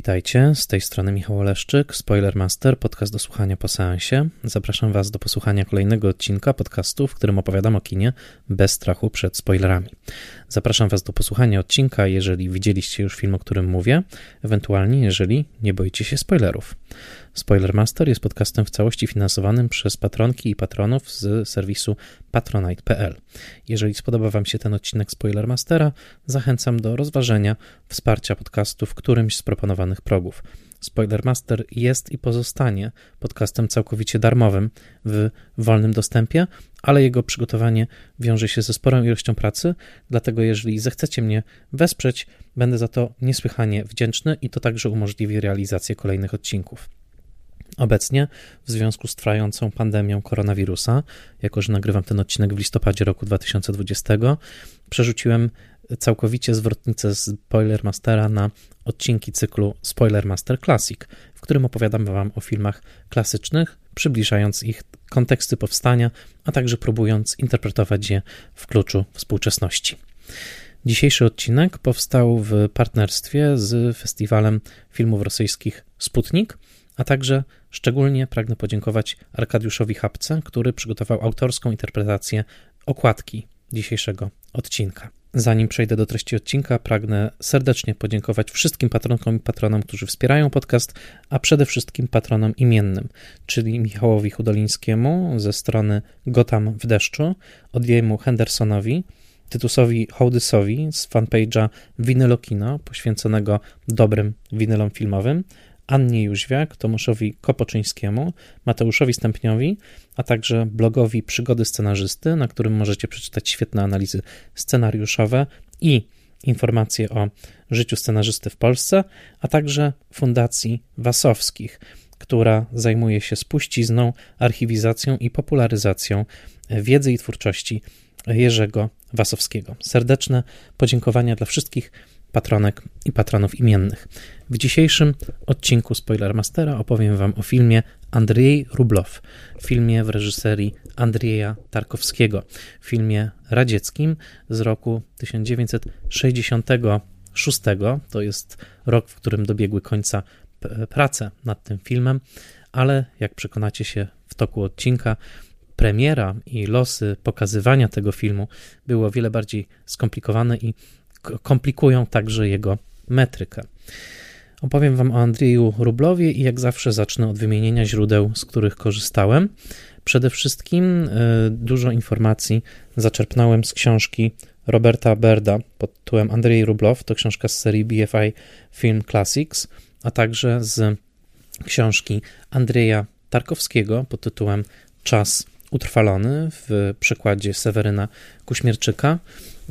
Witajcie, z tej strony Michał Oleszczyk, Spoilermaster, podcast do słuchania po seansie. Zapraszam Was do posłuchania kolejnego odcinka podcastu, w którym opowiadam o kinie bez strachu przed spoilerami. Zapraszam Was do posłuchania odcinka, jeżeli widzieliście już film, o którym mówię, ewentualnie jeżeli nie boicie się spoilerów. Spoilermaster jest podcastem w całości finansowanym przez patronki i patronów z serwisu patronite.pl. Jeżeli spodoba Wam się ten odcinek Spoilermastera, zachęcam do rozważenia wsparcia podcastu w którymś z proponowanych progów. Spoilermaster jest i pozostanie podcastem całkowicie darmowym w wolnym dostępie, ale jego przygotowanie wiąże się ze sporą ilością pracy, dlatego jeżeli zechcecie mnie wesprzeć, będę za to niesłychanie wdzięczny i to także umożliwi realizację kolejnych odcinków. Obecnie, w związku z trwającą pandemią koronawirusa, jako że nagrywam ten odcinek w listopadzie roku 2020, przerzuciłem całkowicie zwrotnicę Spoilermastera na odcinki cyklu Spoilermaster Classic, w którym opowiadam Wam o filmach klasycznych, przybliżając ich konteksty powstania, a także próbując interpretować je w kluczu współczesności. Dzisiejszy odcinek powstał w partnerstwie z Festiwalem Filmów Rosyjskich Sputnik, a także szczególnie pragnę podziękować Arkadiuszowi Chapce, który przygotował autorską interpretację okładki dzisiejszego odcinka. Zanim przejdę do treści odcinka, pragnę serdecznie podziękować wszystkim patronkom i patronom, którzy wspierają podcast, a przede wszystkim patronom imiennym, czyli Michałowi Hudolińskiemu ze strony Gotam w deszczu, Odjemu Hendersonowi, Tytusowi Hołdysowi z fanpage'a Winylokino, poświęconego dobrym winylom filmowym, Annie Jóźwiak, Tomaszowi Kopoczyńskiemu, Mateuszowi Stępniowi, a także blogowi Przygody Scenarzysty, na którym możecie przeczytać świetne analizy scenariuszowe i informacje o życiu scenarzysty w Polsce, a także Fundacji Wasowskich, która zajmuje się spuścizną, archiwizacją i popularyzacją wiedzy i twórczości Jerzego Wasowskiego. Serdeczne podziękowania dla wszystkich patronek i patronów imiennych. W dzisiejszym odcinku Spoilermastera opowiem Wam o filmie Andrzej Rublow, filmie w reżyserii Andrzeja Tarkowskiego, filmie radzieckim z roku 1966. To jest rok, w którym dobiegły końca prace nad tym filmem, ale jak przekonacie się w toku odcinka, premiera i losy pokazywania tego filmu były o wiele bardziej skomplikowane i komplikują także jego metrykę. Opowiem Wam o Andrzeju Rublowie i jak zawsze zacznę od wymienienia źródeł, z których korzystałem. Przede wszystkim e, dużo informacji zaczerpnąłem z książki Roberta Berda pod tytułem Andrzej Rublow, to książka z serii BFI Film Classics, a także z książki Andrzeja Tarkowskiego pod tytułem Czas utrwalony w przekładzie Seweryna Kuśmierczyka.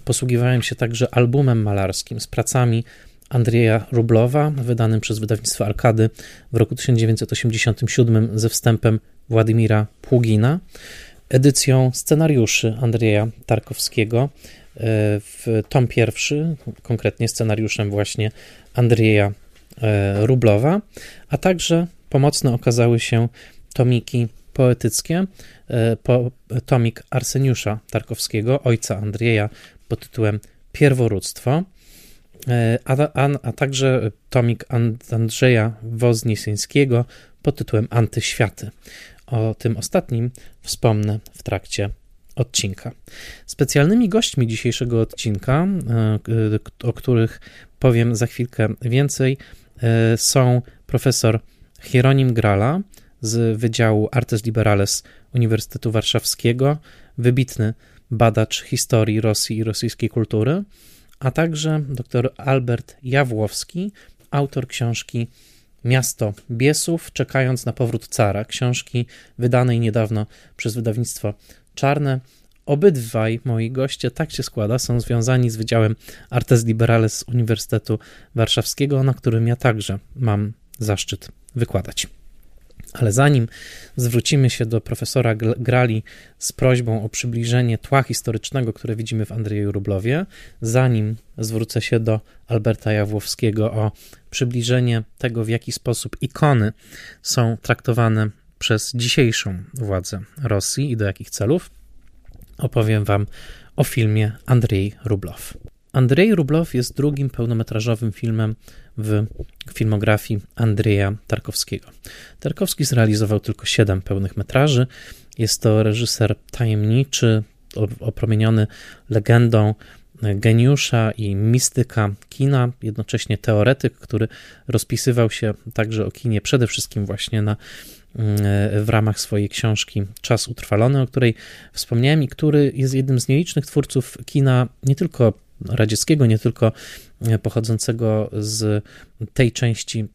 Posługiwałem się także albumem malarskim z pracami Andrzeja Rublowa, wydanym przez wydawnictwo Arkady w roku 1987 ze wstępem Władimira Pługina, edycją scenariuszy Andrzeja Tarkowskiego e, w tom pierwszy, konkretnie scenariuszem właśnie Andrzeja e, Rublowa, a także pomocne okazały się tomiki poetyckie, e, po, tomik Arseniusza Tarkowskiego, ojca Andrzeja pod tytułem Pierworództwo, e, a, a, a także tomik Andrzeja Wozniesyńskiego pod tytułem Antyświaty. O tym ostatnim wspomnę w trakcie odcinka. Specjalnymi gośćmi dzisiejszego odcinka, e, o których powiem za chwilkę więcej, są profesor Hieronim Grala z Wydziału Artes Liberales Uniwersytetu Warszawskiego, wybitny badacz historii Rosji i rosyjskiej kultury, a także dr Albert Jawłowski, autor książki Miasto Biesów, czekając na powrót cara, książki wydanej niedawno przez wydawnictwo Czarne. Obydwaj moi goście, tak się składa, są związani z Wydziałem Artes Liberales Uniwersytetu Warszawskiego, na którym ja także mam zaszczyt wykładać. Ale zanim zwrócimy się do profesora Grali z prośbą o przybliżenie tła historycznego, które widzimy w Andrzeju Rublowie, zanim zwrócę się do Alberta Jawłowskiego o przybliżenie tego, w jaki sposób ikony są traktowane przez dzisiejszą władzę Rosji i do jakich celów, opowiem Wam o filmie Andrzej Rublow. Andrzej Rublow jest drugim pełnometrażowym filmem w filmografii Andrzeja Tarkowskiego. Tarkowski zrealizował tylko siedem pełnych metraży. Jest to reżyser tajemniczy, opromieniony legendą geniusza i mistyka kina, jednocześnie teoretyk, który rozpisywał się także o kinie przede wszystkim właśnie na, w ramach swojej książki Czas utrwalony, o której wspomniałem i który jest jednym z nielicznych twórców kina nie tylko radzieckiego, nie tylko pochodzącego z tej części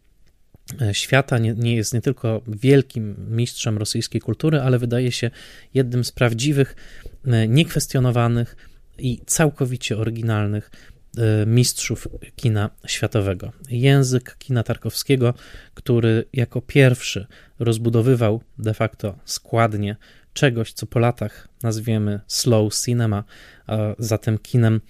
e, świata, nie, nie, jest nie tylko wielkim mistrzem rosyjskiej kultury, ale wydaje się jednym z prawdziwych, e, niekwestionowanych i całkowicie oryginalnych e, mistrzów kina światowego. Język kina Tarkowskiego, który jako pierwszy rozbudowywał de facto składnie czegoś, co po latach nazwiemy slow cinema, a zatem kinem,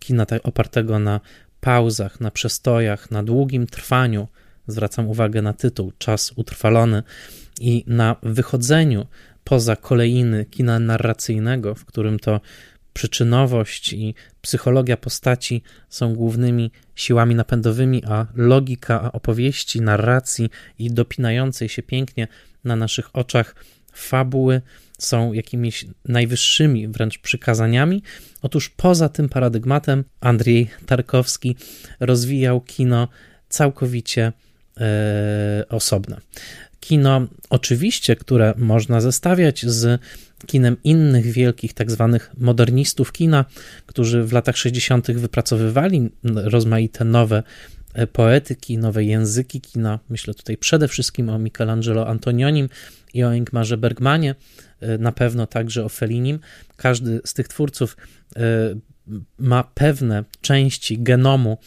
kina opartego na pauzach, na przestojach, na długim trwaniu. Zwracam uwagę na tytuł Czas utrwalony i na wychodzeniu poza kolejny kina narracyjnego, w którym to przyczynowość i psychologia postaci są głównymi siłami napędowymi, a logika opowieści, narracji i dopinającej się pięknie na naszych oczach fabuły są jakimiś najwyższymi wręcz przykazaniami. Otóż poza tym paradygmatem Andrzej Tarkowski rozwijał kino całkowicie e, osobne. Kino, oczywiście, które można zestawiać z kinem innych wielkich, tak zwanych modernistów kina, którzy w latach 60. wypracowywali rozmaite nowe e, poetyki, nowe języki kina. Myślę tutaj przede wszystkim o Michelangelo Antonionim i o Ingmarze Bergmanie, na pewno także o Fellinim. Każdy z tych twórców e, ma pewne części genomu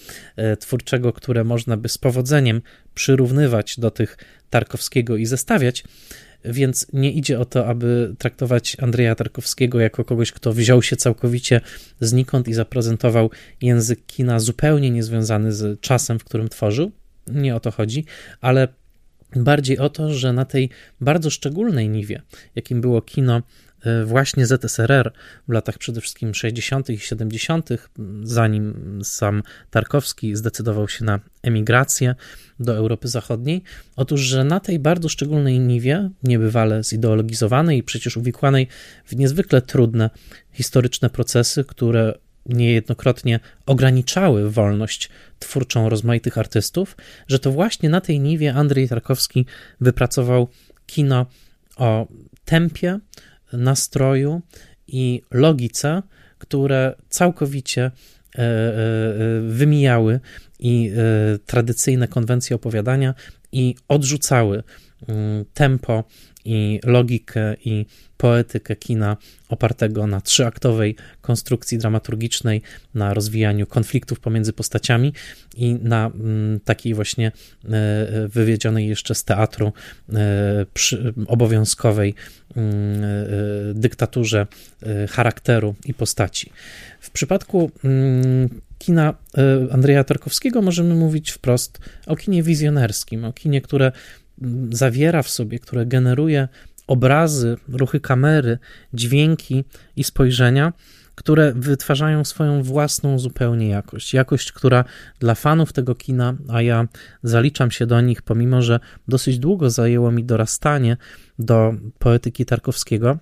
twórczego, które można by z powodzeniem przyrównywać do tych Tarkowskiego i zestawiać. Więc nie idzie o to, aby traktować Andrzeja Tarkowskiego jako kogoś, kto wziął się całkowicie znikąd i zaprezentował język kina zupełnie niezwiązany z czasem, w którym tworzył. Nie o to chodzi, ale bardziej o to, że na tej bardzo szczególnej niwie, jakim było kino E, właśnie ZSRR w latach przede wszystkim 60. i 70., zanim sam Tarkowski zdecydował się na emigrację do Europy Zachodniej. Otóż, że na tej bardzo szczególnej niwie, niebywale zideologizowanej i przecież uwikłanej w niezwykle trudne historyczne procesy, które niejednokrotnie ograniczały wolność twórczą rozmaitych artystów, że to właśnie na tej niwie Andrzej Tarkowski wypracował kino o tempie, nastroju i logice, które całkowicie e, e, wymijały i e, tradycyjne konwencje opowiadania i odrzucały mm, tempo i logikę i poetykę kina opartego na trzyaktowej konstrukcji dramaturgicznej, na rozwijaniu konfliktów pomiędzy postaciami i na mm, takiej właśnie e, wywiedzionej jeszcze z teatru e, obowiązkowej mm, e, dyktaturze charakteru i postaci. W przypadku mm, kina Andrzeja Tarkowskiego możemy mówić wprost o kinie wizjonerskim, o kinie, które zawiera w sobie, które generuje obrazy, ruchy kamery, dźwięki i spojrzenia, które wytwarzają swoją własną zupełnie jakość. Jakość, która dla fanów tego kina, a ja zaliczam się do nich, pomimo że dosyć długo zajęło mi dorastanie do poetyki Tarkowskiego,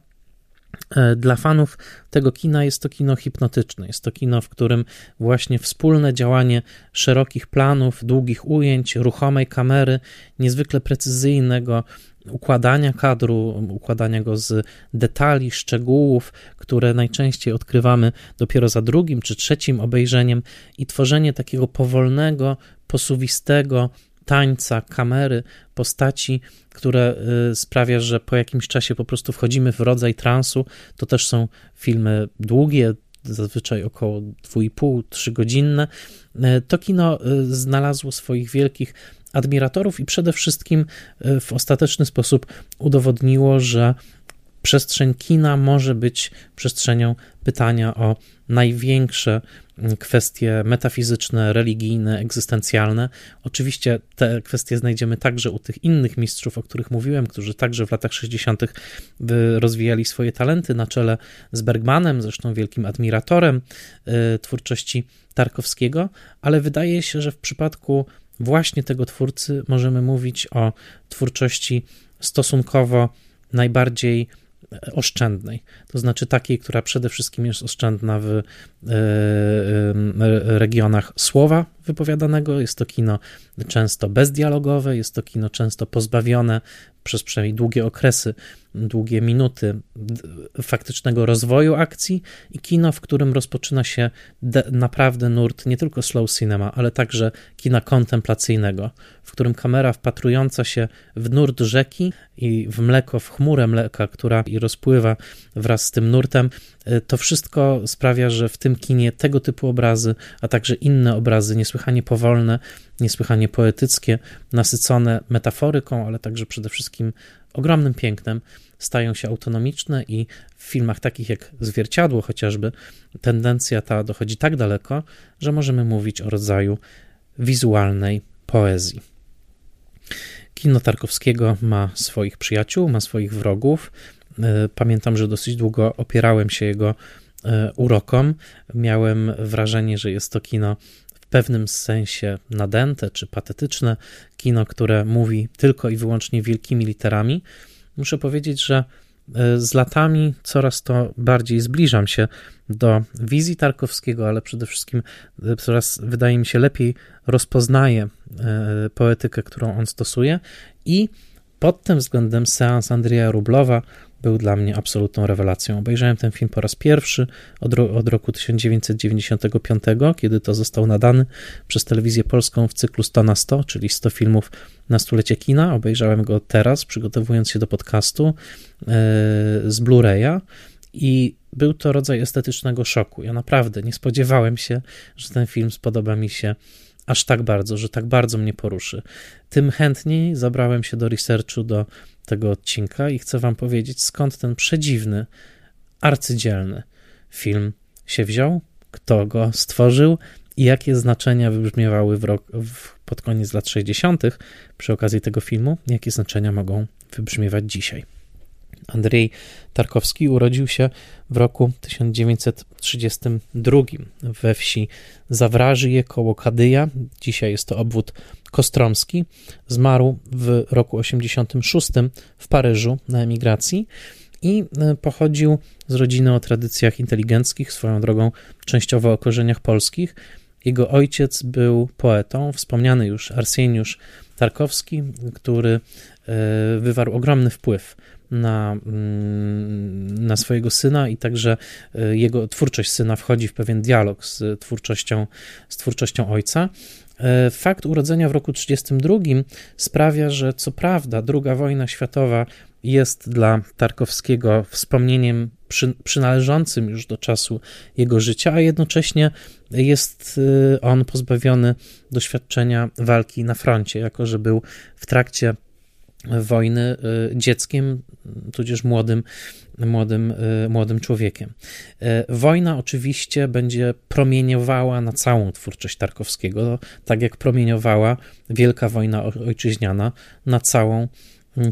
dla fanów tego kina jest to kino hipnotyczne. Jest to kino, w którym właśnie wspólne działanie szerokich planów, długich ujęć, ruchomej kamery, niezwykle precyzyjnego układania kadru, układania go z detali, szczegółów, które najczęściej odkrywamy dopiero za drugim czy trzecim obejrzeniem, i tworzenie takiego powolnego, posuwistego, tańca, kamery, postaci, które y, sprawia, że po jakimś czasie po prostu wchodzimy w rodzaj transu. To też są filmy długie, zazwyczaj około 2,5-3 godzinne. Y, to kino y, znalazło swoich wielkich admiratorów i przede wszystkim w ostateczny sposób udowodniło, że przestrzeń kina może być przestrzenią pytania o największe mm, kwestie metafizyczne, religijne, egzystencjalne. Oczywiście te kwestie znajdziemy także u tych innych mistrzów, o których mówiłem, którzy także w latach 60. rozwijali swoje talenty na czele z Bergmanem, zresztą wielkim admiratorem y, twórczości Tarkowskiego, ale wydaje się, że w przypadku właśnie tego twórcy możemy mówić o twórczości stosunkowo najbardziej oszczędnej, to znaczy takiej, która przede wszystkim jest oszczędna w e, e, regionach słowa wypowiadanego. Jest to kino często bezdialogowe, jest to kino często pozbawione przez przynajmniej długie okresy, długie minuty faktycznego rozwoju akcji i kino, w którym rozpoczyna się naprawdę nurt nie tylko slow cinema, ale także kina kontemplacyjnego, w którym kamera wpatrująca się w nurt rzeki i w mleko, w chmurę mleka, która i rozpływa wraz z tym nurtem, y, to wszystko sprawia, że w tym kinie tego typu obrazy, a także inne obrazy niesłychanie powolne, niesłychanie poetyckie, nasycone metaforyką, ale także przede wszystkim ogromnym pięknem, stają się autonomiczne i w filmach takich jak Zwierciadło chociażby tendencja ta dochodzi tak daleko, że możemy mówić o rodzaju wizualnej poezji. Kino Tarkowskiego ma swoich przyjaciół, ma swoich wrogów. E, pamiętam, że dosyć długo opierałem się jego e, urokom. Miałem wrażenie, że jest to kino pewnym sensie nadęte czy patetyczne, kino, które mówi tylko i wyłącznie wielkimi literami. Muszę powiedzieć, że e, z latami coraz to bardziej zbliżam się do wizji Tarkowskiego, ale przede wszystkim coraz wydaje mi się lepiej rozpoznaję poetykę, którą on stosuje i pod tym względem seans Andrzeja Rublowa był dla mnie absolutną rewelacją. Obejrzałem ten film po raz pierwszy od, ro od roku 1995, kiedy to został nadany przez telewizję polską w cyklu 100 na 100, czyli 100 filmów na stulecie kina. Obejrzałem go teraz, przygotowując się do podcastu yy, z Blu-raya i był to rodzaj estetycznego szoku. Ja naprawdę nie spodziewałem się, że ten film spodoba mi się aż tak bardzo, że tak bardzo mnie poruszy. Tym chętniej zabrałem się do researchu do tego odcinka i chcę Wam powiedzieć, skąd ten przedziwny, arcydzielny film się wziął, kto go stworzył i jakie znaczenia wybrzmiewały w rok, w, pod koniec lat 60. przy okazji tego filmu, jakie znaczenia mogą wybrzmiewać dzisiaj. Andrzej Tarkowski urodził się w roku 1932 we wsi Zawrażyje koło Kadyja. Dzisiaj jest to obwód kostromski. Zmarł w roku 86 w Paryżu na emigracji i e, pochodził z rodziny o tradycjach inteligenckich, swoją drogą częściowo o korzeniach polskich. Jego ojciec był poetą, wspomniany już Arseniusz Tarkowski, który e, wywarł ogromny wpływ na, mm, na swojego syna i także e, jego twórczość syna wchodzi w pewien dialog z twórczością, z twórczością ojca. E, fakt urodzenia w roku 1932 sprawia, że co prawda II wojna światowa jest dla Tarkowskiego wspomnieniem przy, przynależącym już do czasu jego życia, a jednocześnie jest e, on pozbawiony doświadczenia walki na froncie, jako że był w trakcie wojny y, dzieckiem, tudzież młodym, młodym, y, młodym człowiekiem. Y, wojna oczywiście będzie promieniowała na całą twórczość Tarkowskiego, tak jak promieniowała Wielka Wojna Ojczyźniana na całą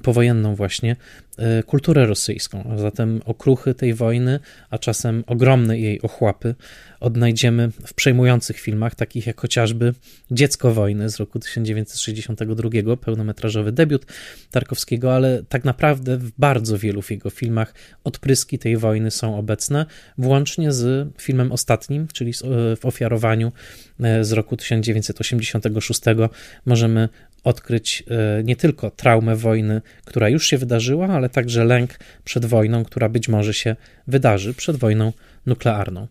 powojenną właśnie e, kulturę rosyjską, a zatem okruchy tej wojny, a czasem ogromne jej ochłapy odnajdziemy w przejmujących filmach, takich jak chociażby Dziecko wojny z roku 1962, pełnometrażowy debiut Tarkowskiego, ale tak naprawdę w bardzo wielu jego filmach odpryski tej wojny są obecne, włącznie z filmem ostatnim, czyli e, w ofiarowaniu e, z roku 1986 możemy odkryć e, nie tylko traumę wojny, która już się wydarzyła, ale także lęk przed wojną, która być może się wydarzy, przed wojną nuklearną.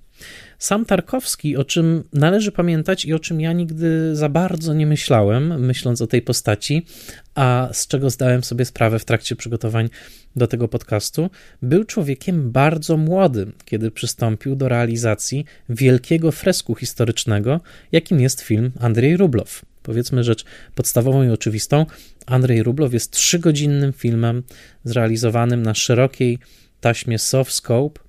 Sam Tarkowski, o czym należy pamiętać i o czym ja nigdy za bardzo nie myślałem, myśląc o tej postaci, a z czego zdałem sobie sprawę w trakcie przygotowań do tego podcastu, był człowiekiem bardzo młodym, kiedy przystąpił do realizacji wielkiego fresku historycznego, jakim jest film Andrzej Rublow. Powiedzmy rzecz podstawową i oczywistą. Andrzej Rublow jest trzygodzinnym filmem zrealizowanym na szerokiej taśmie Softscope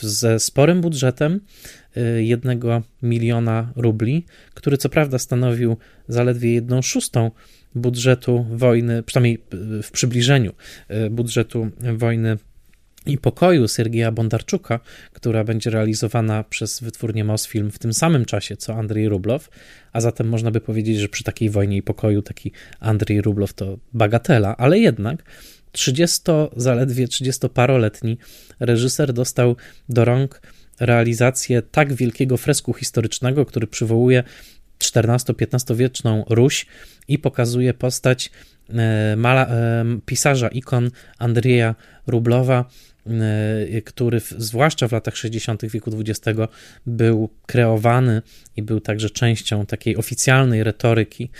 ze sporym budżetem jednego miliona rubli, który co prawda stanowił zaledwie jedną szóstą budżetu wojny, przynajmniej w przybliżeniu budżetu wojny i pokoju Sergieja Bondarczuka, która będzie realizowana przez wytwórnię Mosfilm w tym samym czasie co Andrzej Rublow, a zatem można by powiedzieć, że przy takiej wojnie i pokoju taki Andrzej Rublow to bagatela, ale jednak 30, zaledwie 30-paroletni reżyser dostał do rąk realizację tak wielkiego fresku historycznego, który przywołuje XIV-XV wieczną Ruś i pokazuje postać e, mala, e, pisarza ikon Andrzeja Rublowa, E, który w, zwłaszcza w latach 60. wieku XX był kreowany i był także częścią takiej oficjalnej retoryki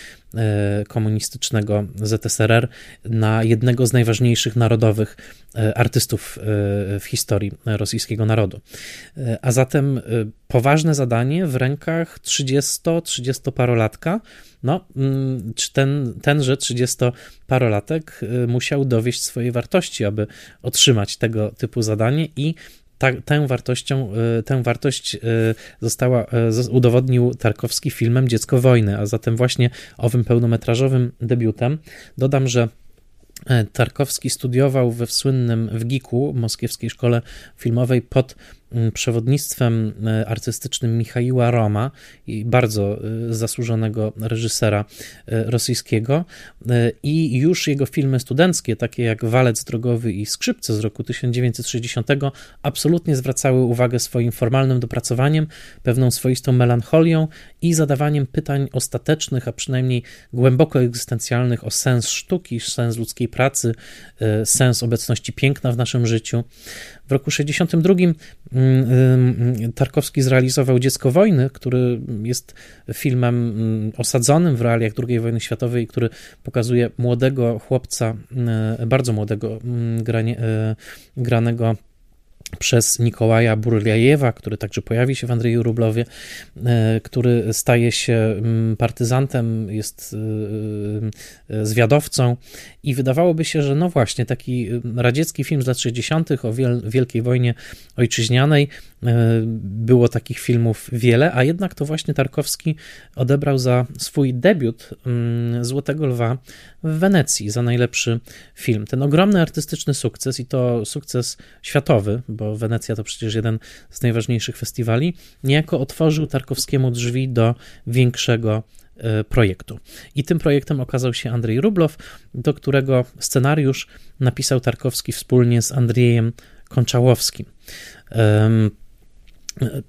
komunistycznego ZSRR na jednego z najważniejszych narodowych e, artystów w historii rosyjskiego narodu. A zatem poważne zadanie w rękach 30-30-parolatka, no, mm, ten, tenże 30-parolatek musiał dowieść swojej wartości, aby otrzymać tego typu zadanie i ta, tę, wartością, e, tę wartość e, została, e, udowodnił Tarkowski filmem Dziecko wojny, a zatem właśnie owym pełnometrażowym debiutem. Dodam, że Tarkowski studiował we słynnym w GIK-u, Moskiewskiej Szkole Filmowej, pod przewodnictwem e, artystycznym Michaiła Roma bardzo e, zasłużonego reżysera e, rosyjskiego i już jego filmy studenckie, takie jak Walec drogowy i Skrzypce z roku 1960 absolutnie zwracały uwagę swoim formalnym dopracowaniem, pewną swoistą melancholią i zadawaniem pytań ostatecznych, a przynajmniej głęboko egzystencjalnych o sens sztuki, sens ludzkiej pracy, sens obecności piękna w naszym życiu. W roku 62 mm, Tarkowski zrealizował Dziecko Wojny, który jest filmem mm, osadzonym w realiach II wojny światowej, który pokazuje młodego chłopca, e, bardzo młodego, mm, granie, granego przez Nikołaja Burliajewa, który także pojawi się w Andrzeju Rublowie, e, który staje się mm, partyzantem, jest e, e, zwiadowcą i wydawałoby się, że no właśnie, taki radziecki film z lat 60. o Wielkiej Wojnie Ojczyźnianej, było takich filmów wiele, a jednak to właśnie Tarkowski odebrał za swój debiut mm, Złotego Lwa w Wenecji za najlepszy film. Ten ogromny artystyczny sukces i to sukces światowy, bo Wenecja to przecież jeden z najważniejszych festiwali, niejako otworzył Tarkowskiemu drzwi do większego e, projektu. I tym projektem okazał się Andrzej Rublow, do którego scenariusz napisał Tarkowski wspólnie z Andrzejem Konczałowskim.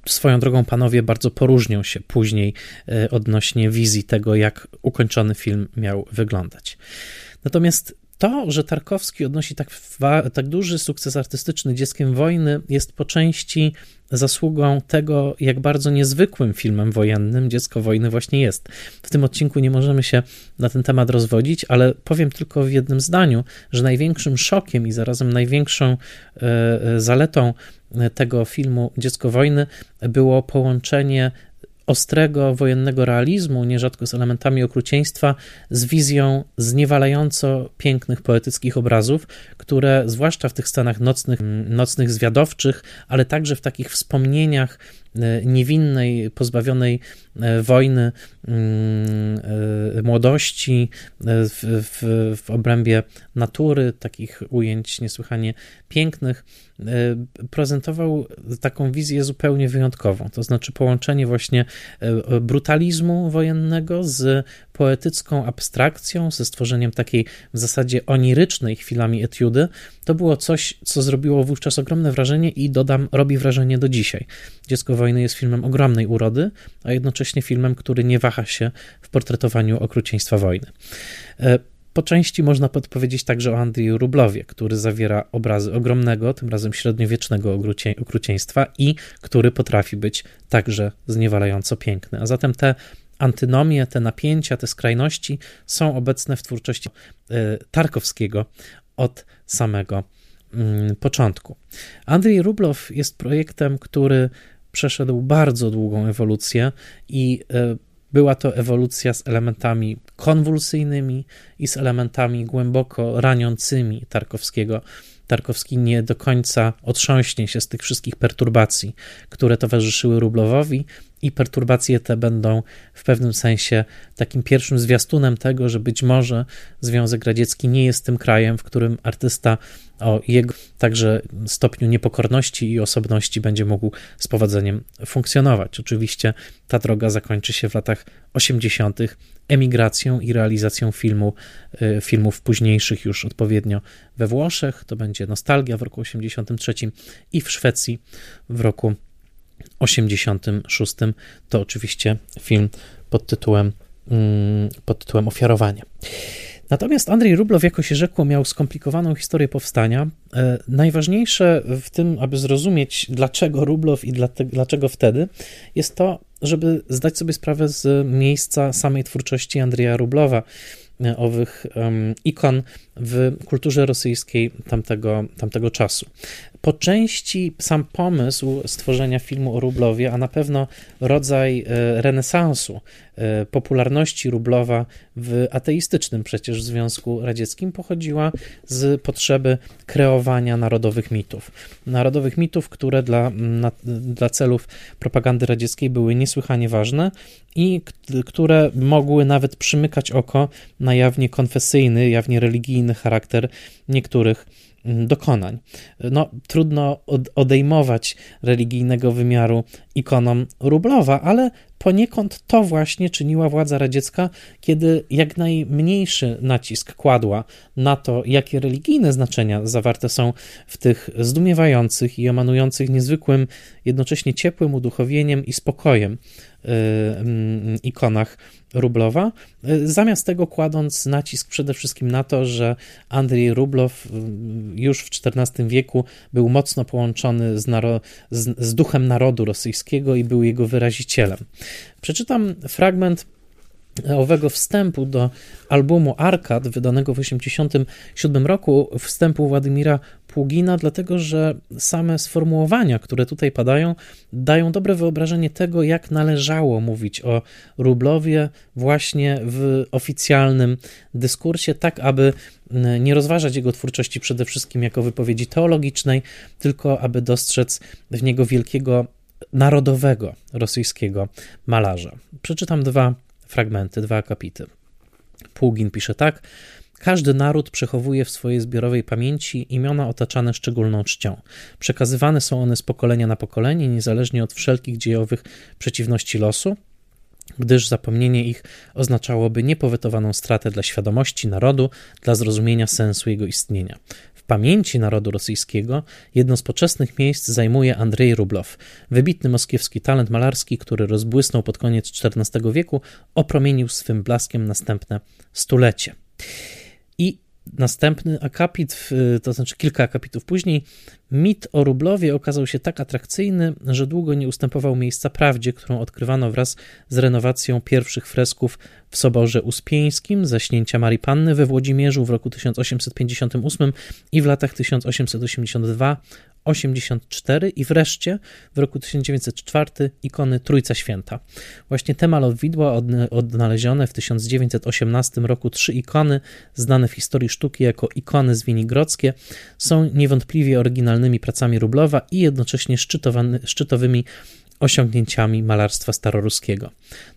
Swoją drogą panowie bardzo poróżnią się później e, odnośnie wizji tego, jak ukończony film miał wyglądać. Natomiast to, że Tarkowski odnosi tak, tak duży sukces artystyczny dzieckiem wojny, jest po części zasługą tego, jak bardzo niezwykłym filmem wojennym Dziecko wojny właśnie jest. W tym odcinku nie możemy się na ten temat rozwodzić, ale powiem tylko w jednym zdaniu, że największym szokiem i zarazem największą e, e, zaletą tego filmu Dziecko wojny było połączenie ostrego wojennego realizmu, nierzadko z elementami okrucieństwa, z wizją zniewalająco pięknych poetyckich obrazów, które zwłaszcza w tych scenach nocnych, nocnych zwiadowczych, ale także w takich wspomnieniach niewinnej, pozbawionej e, wojny, mm, e, młodości, w, w, w obrębie natury, takich ujęć niesłychanie pięknych, prezentował taką wizję zupełnie wyjątkową. To znaczy połączenie właśnie brutalizmu wojennego z poetycką abstrakcją, ze stworzeniem takiej w zasadzie onirycznej chwilami etiudy, to było coś, co zrobiło wówczas ogromne wrażenie i dodam, robi wrażenie do dzisiaj. Dziecko wojny jest filmem ogromnej urody, a jednocześnie filmem, który nie waha się w portretowaniu okrucieństwa wojny. E, po części można podpowiedzieć także o Andrzeju Rublowie, który zawiera obrazy ogromnego, tym razem średniowiecznego okrucieństwa i który potrafi być także zniewalająco piękny. A zatem te antynomie, te napięcia, te skrajności są obecne w twórczości e, Tarkowskiego od samego mm, początku. Andrzej Rublow jest projektem, który przeszedł bardzo długą ewolucję i e, była to ewolucja z elementami konwulsyjnymi i z elementami głęboko raniącymi Tarkowskiego Tarkowski nie do końca otrząśnie się z tych wszystkich perturbacji, które towarzyszyły Rublowowi i perturbacje te będą w pewnym sensie takim pierwszym zwiastunem tego, że być może Związek Radziecki nie jest tym krajem, w którym artysta o jego także stopniu niepokorności i osobności będzie mógł z powodzeniem funkcjonować. Oczywiście ta droga zakończy się w latach 80. emigracją i realizacją filmu, y, filmów późniejszych już odpowiednio we Włoszech, to będzie Nostalgia w roku 83 i w Szwecji w roku 86 to oczywiście film pod tytułem, mm, pod tytułem Ofiarowanie. Natomiast Andrzej Rublow, jako się rzekło, miał skomplikowaną historię powstania. E, najważniejsze w tym, aby zrozumieć, dlaczego Rublow i dlaczego wtedy, jest to, żeby zdać sobie sprawę z miejsca samej twórczości Andrzeja Rublowa, e, owych ikon w kulturze rosyjskiej tamtego, tamtego czasu. Po części sam pomysł stworzenia filmu o Rublowie, a na pewno rodzaj e, renesansu, e, popularności Rublowa w ateistycznym przecież Związku Radzieckim pochodziła z potrzeby kreowania narodowych mitów. Narodowych mitów, które dla, na, dla celów propagandy radzieckiej były niesłychanie ważne i które mogły nawet przymykać oko na jawnie konfesyjny, jawnie religijny charakter niektórych dokonań. No, trudno odejmować religijnego wymiaru ikonom Rublowa, ale poniekąd to właśnie czyniła władza radziecka, kiedy jak najmniejszy nacisk kładła na to, jakie religijne znaczenia zawarte są w tych zdumiewających i emanujących niezwykłym, jednocześnie ciepłym uduchowieniem i spokojem y, mm, ikonach Rublowa, y, zamiast tego kładąc nacisk przede wszystkim na to, że Andrzej Rublow y, już w XIV wieku był mocno połączony z, z, z duchem narodu rosyjskiego i był jego wyrazicielem. Przeczytam fragment owego wstępu do albumu Arkad, wydanego w 1987 roku, wstępu Władimira Pługina, dlatego że same sformułowania, które tutaj padają, dają dobre wyobrażenie tego, jak należało mówić o Rublowie właśnie w oficjalnym dyskursie, tak aby nie rozważać jego twórczości przede wszystkim jako wypowiedzi teologicznej, tylko aby dostrzec w niego wielkiego narodowego rosyjskiego malarza. Przeczytam dwa fragmenty, dwa akapity. Pługin pisze tak. Każdy naród przechowuje w swojej zbiorowej pamięci imiona otaczane szczególną czcią. Przekazywane są one z pokolenia na pokolenie, niezależnie od wszelkich dziejowych przeciwności losu, gdyż zapomnienie ich oznaczałoby niepowetowaną stratę dla świadomości narodu, dla zrozumienia sensu jego istnienia pamięci narodu rosyjskiego jedno z poczesnych miejsc zajmuje Andrzej Rublow, wybitny moskiewski talent malarski, który rozbłysnął pod koniec XIV wieku, opromienił swym blaskiem następne stulecie. I następny akapit, to znaczy kilka akapitów później, mit o Rublowie okazał się tak atrakcyjny, że długo nie ustępował miejsca prawdzie, którą odkrywano wraz z renowacją pierwszych fresków w Soborze Uspieńskim, zaśnięcia Marii Panny we Włodzimierzu w roku 1858 i w latach 1882 84 i wreszcie w roku 1904 ikony Trójca Święta. Właśnie te malowidła odnalezione w 1918 roku trzy ikony, znane w historii sztuki jako ikony zwinigrodzkie, są niewątpliwie oryginalnymi pracami Rublowa i jednocześnie szczytowymi osiągnięciami malarstwa staroruskiego.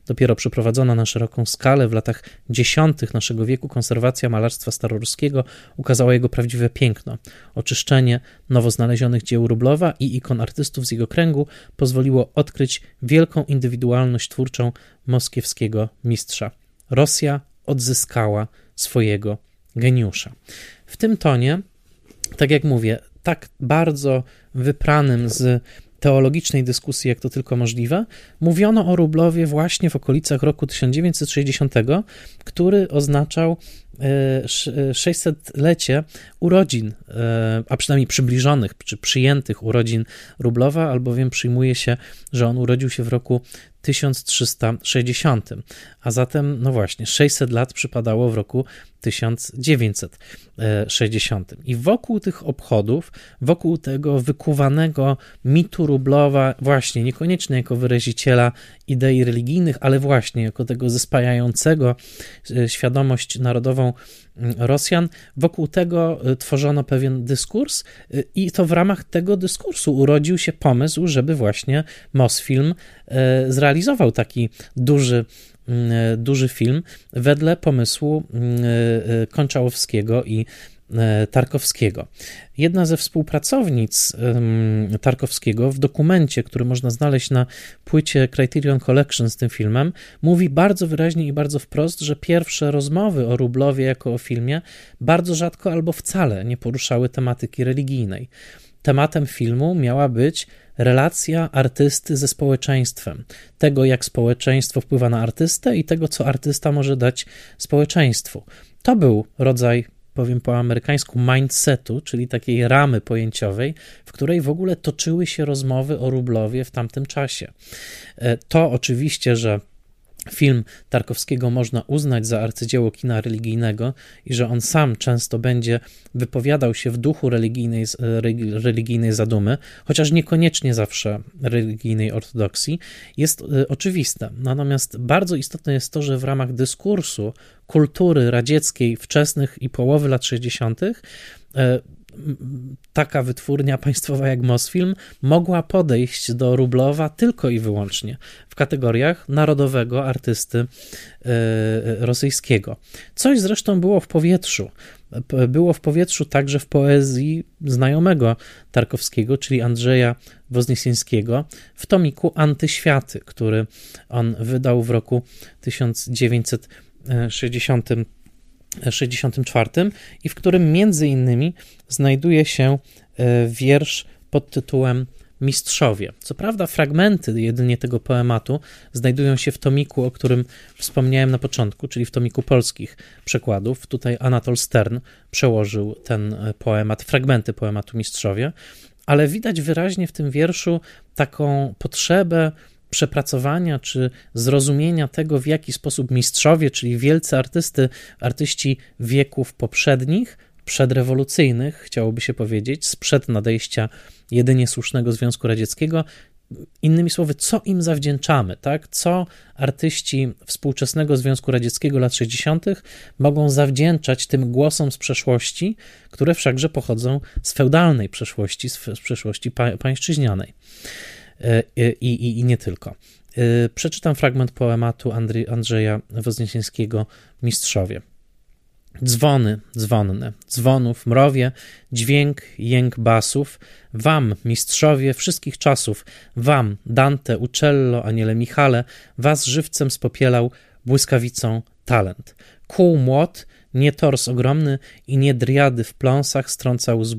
Dopiero przeprowadzona na szeroką skalę w latach dziesiątych naszego wieku konserwacja malarstwa staroruskiego ukazała jego prawdziwe piękno. Oczyszczenie nowo znalezionych dzieł Rublowa i ikon artystów z jego kręgu pozwoliło odkryć wielką indywidualność twórczą moskiewskiego mistrza. Rosja odzyskała swojego geniusza. W tym tonie, tak jak mówię, tak bardzo wypranym z teologicznej dyskusji, jak to tylko możliwe, mówiono o Rublowie właśnie w okolicach roku 1960, który oznaczał 600-lecie e, urodzin, e, a przynajmniej przybliżonych czy przyjętych urodzin Rublowa, albowiem przyjmuje się, że on urodził się w roku 1360, a zatem, no właśnie, 600 lat przypadało w roku 1960. I wokół tych obchodów, wokół tego wykuwanego mitu Rublowa, właśnie niekoniecznie jako wyraziciela idei religijnych, ale właśnie jako tego zespajającego e, świadomość narodową Rosjan. Wokół tego tworzono pewien dyskurs, i to w ramach tego dyskursu urodził się pomysł, żeby właśnie Mosfilm zrealizował taki duży duży film wedle pomysłu Konczałowskiego i Tarkowskiego. Jedna ze współpracownic Tarkowskiego w dokumencie, który można znaleźć na płycie Criterion Collection z tym filmem, mówi bardzo wyraźnie i bardzo wprost, że pierwsze rozmowy o Rublowie jako o filmie bardzo rzadko albo wcale nie poruszały tematyki religijnej. Tematem filmu miała być relacja artysty ze społeczeństwem, tego jak społeczeństwo wpływa na artystę i tego co artysta może dać społeczeństwu. To był rodzaj powiem po amerykańsku, mindsetu, czyli takiej ramy pojęciowej, w której w ogóle toczyły się rozmowy o Rublowie w tamtym czasie. E, to oczywiście, że film Tarkowskiego można uznać za arcydzieło kina religijnego i że on sam często będzie wypowiadał się w duchu religijnej, religijnej zadumy, chociaż niekoniecznie zawsze religijnej ortodoksji, jest e, oczywiste. Natomiast bardzo istotne jest to, że w ramach dyskursu kultury radzieckiej wczesnych i połowy lat 60 taka wytwórnia państwowa jak Mosfilm mogła podejść do Rublowa tylko i wyłącznie w kategoriach narodowego artysty e, rosyjskiego. Coś zresztą było w powietrzu. Było w powietrzu także w poezji znajomego Tarkowskiego, czyli Andrzeja Wozniesieńskiego, w tomiku Antyświaty, który on wydał w roku 1960 64 i w którym między innymi znajduje się e, wiersz pod tytułem Mistrzowie. Co prawda, fragmenty jedynie tego poematu znajdują się w tomiku, o którym wspomniałem na początku, czyli w tomiku polskich przekładów. Tutaj Anatol Stern przełożył ten e, poemat, fragmenty poematu Mistrzowie, ale widać wyraźnie w tym wierszu taką potrzebę przepracowania czy zrozumienia tego, w jaki sposób mistrzowie, czyli wielcy artysty, artyści wieków poprzednich, przedrewolucyjnych, chciałoby się powiedzieć, sprzed nadejścia jedynie słusznego Związku Radzieckiego, Innymi słowy, co im zawdzięczamy, tak? Co artyści współczesnego Związku Radzieckiego lat 60. mogą zawdzięczać tym głosom z przeszłości, które wszakże pochodzą z feudalnej przeszłości, z przeszłości pa pańszczyźnianej. E, i, i, i nie tylko. E, przeczytam fragment poematu Andrzeja Wozniesieńskiego Mistrzowie. Dzwony, dzwonne, dzwonów, mrowie, dźwięk, jęk basów, wam, mistrzowie wszystkich czasów, wam, Dante, Uccello, Aniele Michale, was żywcem spopielał błyskawicą talent. Kół młot, nie tors ogromny i nie driady w pląsach strącał z,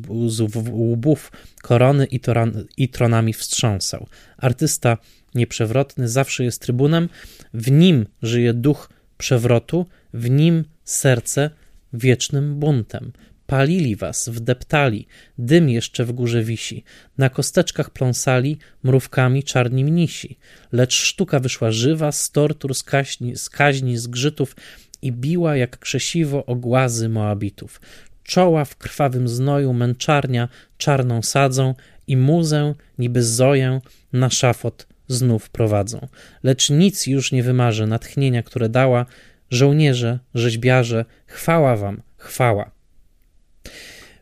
łbów korony i, toran, i tronami wstrząsał. Artysta nieprzewrotny zawsze jest trybunem, w nim żyje duch przewrotu, w nim serce wiecznym buntem. Palili was, wdeptali, dym jeszcze w górze wisi, na kosteczkach pląsali, mrówkami czarni mnisi. Lecz sztuka wyszła żywa, z tortur, z kaźni, z, kaźni, z grzytów, i biła jak krzesiwo o głazy Moabitów. Czoła w krwawym znoju męczarnia czarną sadzą i muzę, niby zoję, na szafot znów prowadzą. Lecz nic już nie wymarzy natchnienia, które dała żołnierze, rzeźbiarze, chwała wam, chwała.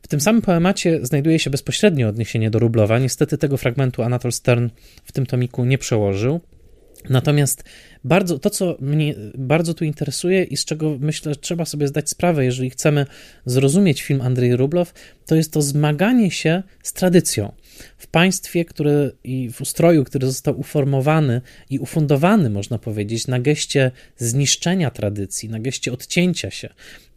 W tym samym poemacie znajduje się bezpośrednie odniesienie do Rublowa. Niestety tego fragmentu Anatol Stern w tym tomiku nie przełożył. Natomiast bardzo, to, co mnie bardzo tu interesuje i z czego myślę, trzeba sobie zdać sprawę, jeżeli chcemy zrozumieć film Andrzej Rublow, to jest to zmaganie się z tradycją. W państwie, które i w ustroju, który został uformowany i ufundowany, można powiedzieć, na geście zniszczenia tradycji, na geście odcięcia się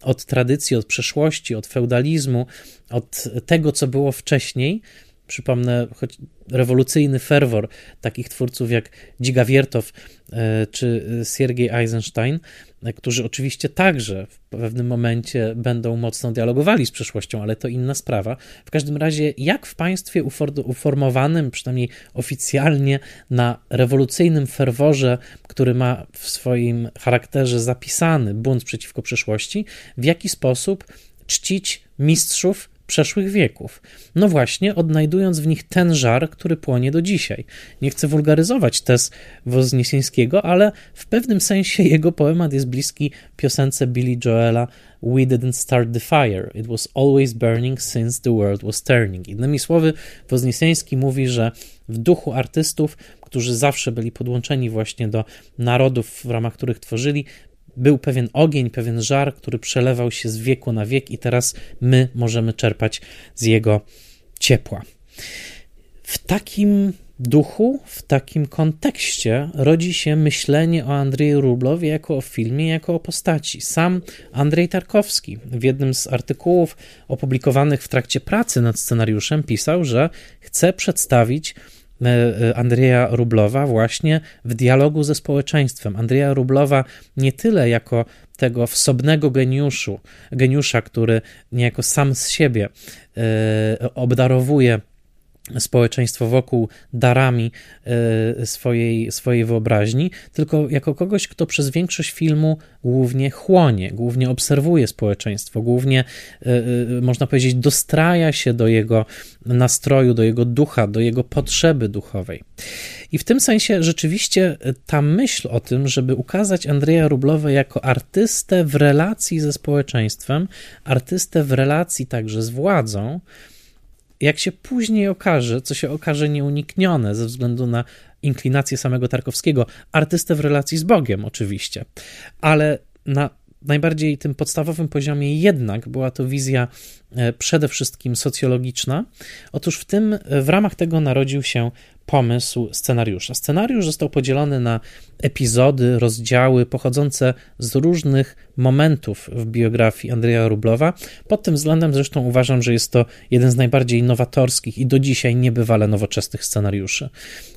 od tradycji, od przeszłości, od feudalizmu, od tego, co było wcześniej, Przypomnę choć rewolucyjny ferwor takich twórców jak Dziga Wiertow e, czy Siergiej Eisenstein, e, którzy oczywiście także w pewnym momencie będą mocno dialogowali z przeszłością, ale to inna sprawa. W każdym razie, jak w państwie uformowanym, przynajmniej oficjalnie, na rewolucyjnym ferworze, który ma w swoim charakterze zapisany bunt przeciwko przeszłości, w jaki sposób czcić mistrzów przeszłych wieków. No właśnie, odnajdując w nich ten żar, który płonie do dzisiaj. Nie chcę wulgaryzować tez Wozniesieńskiego, ale w pewnym sensie jego poemat jest bliski piosence Billy Joela We didn't start the fire, it was always burning since the world was turning. Innymi słowy, Wozniesieński mówi, że w duchu artystów, którzy zawsze byli podłączeni właśnie do narodów, w ramach których tworzyli, był pewien ogień, pewien żar, który przelewał się z wieku na wiek, i teraz my możemy czerpać z jego ciepła. W takim duchu, w takim kontekście rodzi się myślenie o Andrzeju Rublowie jako o filmie, jako o postaci. Sam Andrzej Tarkowski w jednym z artykułów opublikowanych w trakcie pracy nad scenariuszem pisał, że chce przedstawić Andrzeja Rublowa właśnie w dialogu ze społeczeństwem. Andrzeja Rublowa nie tyle jako tego wsobnego geniuszu, geniusza, który niejako sam z siebie e, obdarowuje społeczeństwo wokół darami e, swojej, swojej wyobraźni, tylko jako kogoś, kto przez większość filmu głównie chłonie, głównie obserwuje społeczeństwo, głównie, e, e, można powiedzieć, dostraja się do jego nastroju, do jego ducha, do jego potrzeby duchowej. I w tym sensie rzeczywiście ta myśl o tym, żeby ukazać Andrzeja Rublowa jako artystę w relacji ze społeczeństwem, artystę w relacji także z władzą, jak się później okaże, co się okaże nieuniknione ze względu na inklinację samego Tarkowskiego, artystę w relacji z Bogiem, oczywiście, ale na najbardziej tym podstawowym poziomie jednak była to wizja e, przede wszystkim socjologiczna. Otóż w tym, w ramach tego narodził się pomysł scenariusza. Scenariusz został podzielony na epizody, rozdziały pochodzące z różnych momentów w biografii Andrzeja Rublowa. Pod tym względem zresztą uważam, że jest to jeden z najbardziej nowatorskich i do dzisiaj niebywale nowoczesnych scenariuszy,